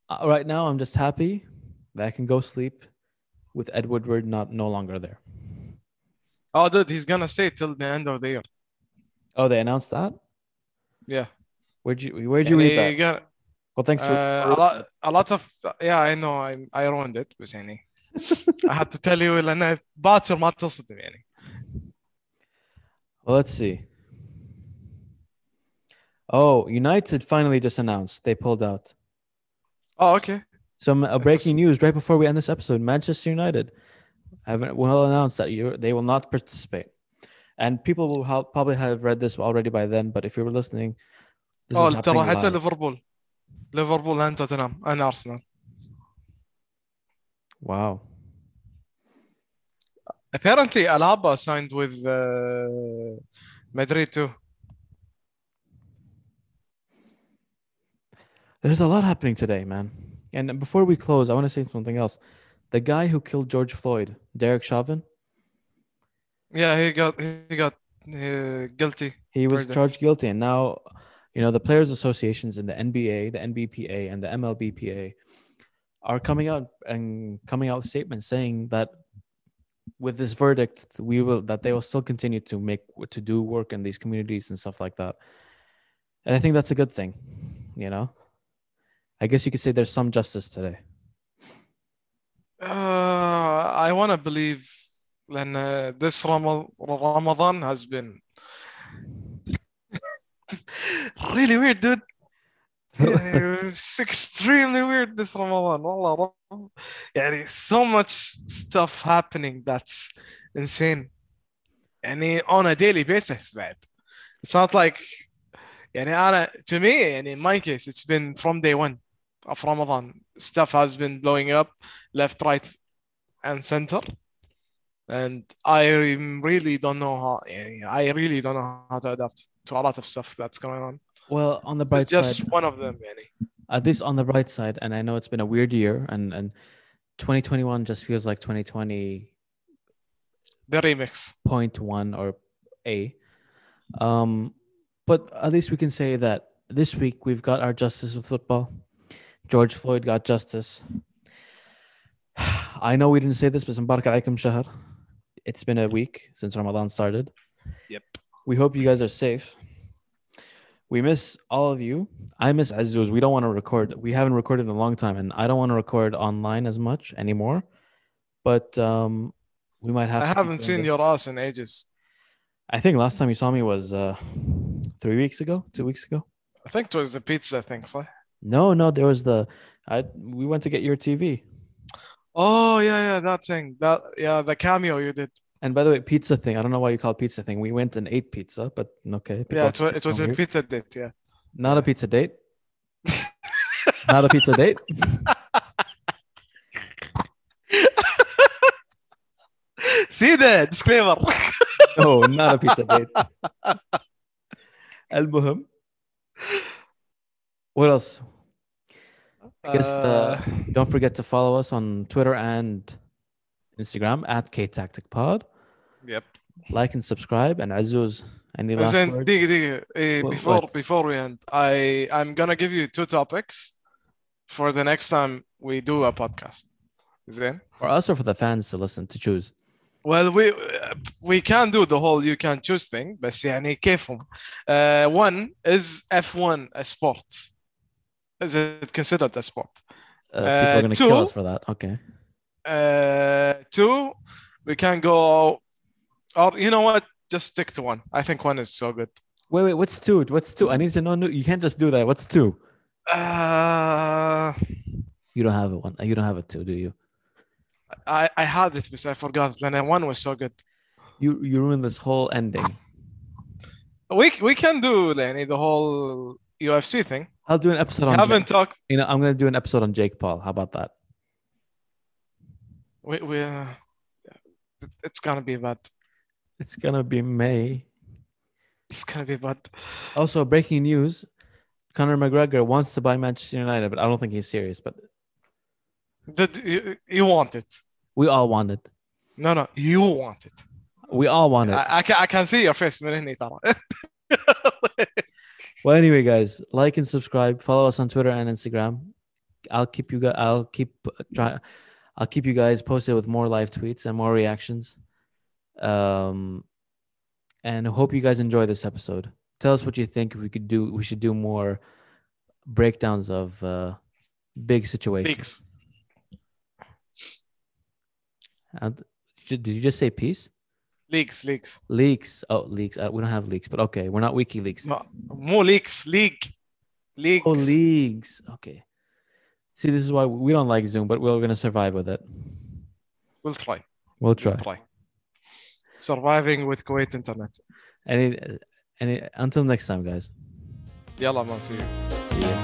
Uh, right now, I'm just happy that I can go sleep with Ed Woodward not no longer there. Oh, dude, he's gonna stay till the end of the year. Oh, they announced that. Yeah. Where'd you Where'd you read that? Got, Well, thanks. for- uh, a lot, a lot of yeah, I know, I I ruined it بس [laughs] يعني I had to tell you لأن باكر ما تصدم يعني. Well, let's see. Oh, United finally just announced they pulled out. Oh, okay. Some uh, breaking news right before we end this episode: Manchester United have well announced that you they will not participate, and people will ha- probably have read this already by then. But if you were listening, this Oh, is ترى happening حتى live. ليفربول ليفربول أنت توتنهام أنا أرسنال. Wow. Apparently, Alaba signed with uh, Madrid too. There's a lot happening today, man. And before we close, I want to say something else. The guy who killed George Floyd, Derek Chauvin, Yeah, he got he got uh, guilty. he was Verdict. charged guilty, and now, you know, the players' associations in the NBA, the NBPA, and the MLBPA are coming out and coming out with statements saying that with this verdict, we will that they will still continue to make to do work in these communities and stuff like that. And I think that's a good thing. You know, I guess you could say there's some justice today. Uh, I want to believe then uh, this Ramal Ramadan has been really weird, dude. [laughs] Yeah, it's extremely weird this Ramadan. والله رب- يعني so much stuff happening that's insane. يعني on a daily basis بعد. It's not like يعني أنا to me يعني in my case it's been from day one of Ramadan stuff has been blowing up left right and center and I really don't know how يعني I really don't know how to adapt to a lot of stuff that's going on. Well, on the bright it's just side, one of them, Manny. Uh, at least on the bright side, and I know it's been a weird year, and and 2021 just feels like 2020. The remix point one or a, um, but at least we can say that this week we've got our justice with football. George Floyd got justice. [sighs] I know we didn't say this, but Mubarak Aikum Shahar. It's been a week since Ramadan started. Yep. We hope you guys are safe. We miss all of you. I miss Azuz. We don't want to record. We haven't recorded in a long time, and I don't want to record online as much anymore. But um, we might have. I haven't seen this. your ass in ages. I think last time you saw me was uh, three weeks ago, two weeks ago. I think it was the pizza thing, صح? No, no, there was the. I we went to get your TV, Oh yeah, yeah, that thing. That yeah, the cameo you did. and by the way, pizza thing. I don't know why you call it pizza thing. We went and ate pizza, but okay. Yeah, people- it was, it was a weird. pizza date. Yeah. Not a pizza date. [laughs] Not a pizza date. [laughs] See the disclaimer. [laughs] No, not a pizza date. المهم. What else? I guess uh, don't forget to follow us on Twitter and Instagram at KTacticPod. yep. Like and subscribe. And Azuz, any last Then, words? دقيقة دقيقة. Eh, What- before what? before we end, I I'm gonna give you two topics for the next time we do a podcast. Then, For us or for the fans to listen to choose? well, we we can do the whole you can choose thing, بس يعني كيفهم. Uh, one is F1 a sport. Is it considered a sport? Uh, people are Uh, going to kill two. us for that. Okay. Uh, two, we can go, or you know what? Just stick to one. I think one is so good. Wait, wait. What's two? What's two? I need to know. You can't just do that. What's two? Uh, You don't have a one. You don't have a two, do you? I I had it, but I forgot. Then one was so good. You you ruined this whole ending. We we can do Lenny, the whole UFC thing. I'll do an episode on. haven't Jake. talked. You know, I'm gonna do an episode on Jake Paul. How about that? We we. Uh, it's gonna be bad. It's gonna be May. It's gonna be bad. Also, breaking news: Conor McGregor wants to buy Manchester United, but I don't think he's serious. But Did you, you want it? we all want it. No, no, you want it. We all want it. I, I can I can see your face من هني ترى. Well, anyway, guys, like and subscribe. Follow us on Twitter and Instagram. I'll keep you guys. I'll keep try. I'll keep you guys posted with more live tweets and more reactions. Um, and hope you guys enjoy this episode. Tell us what you think. If we could do, we should do more breakdowns of uh, big situations. Leaks. And- did you just say peace? Leaks, leaks. Leaks. Oh, leaks. Uh, we don't have leaks, but okay, we're not WikiLeaks. No, more leaks, league. Leaks. Oh, leagues. Okay. See, this is why we don't like Zoom, but we're gonna survive with it. We'll try. We'll try. We'll try Surviving with Kuwait internet. Any, any. Until next time, guys. يلا ما نسيب See you.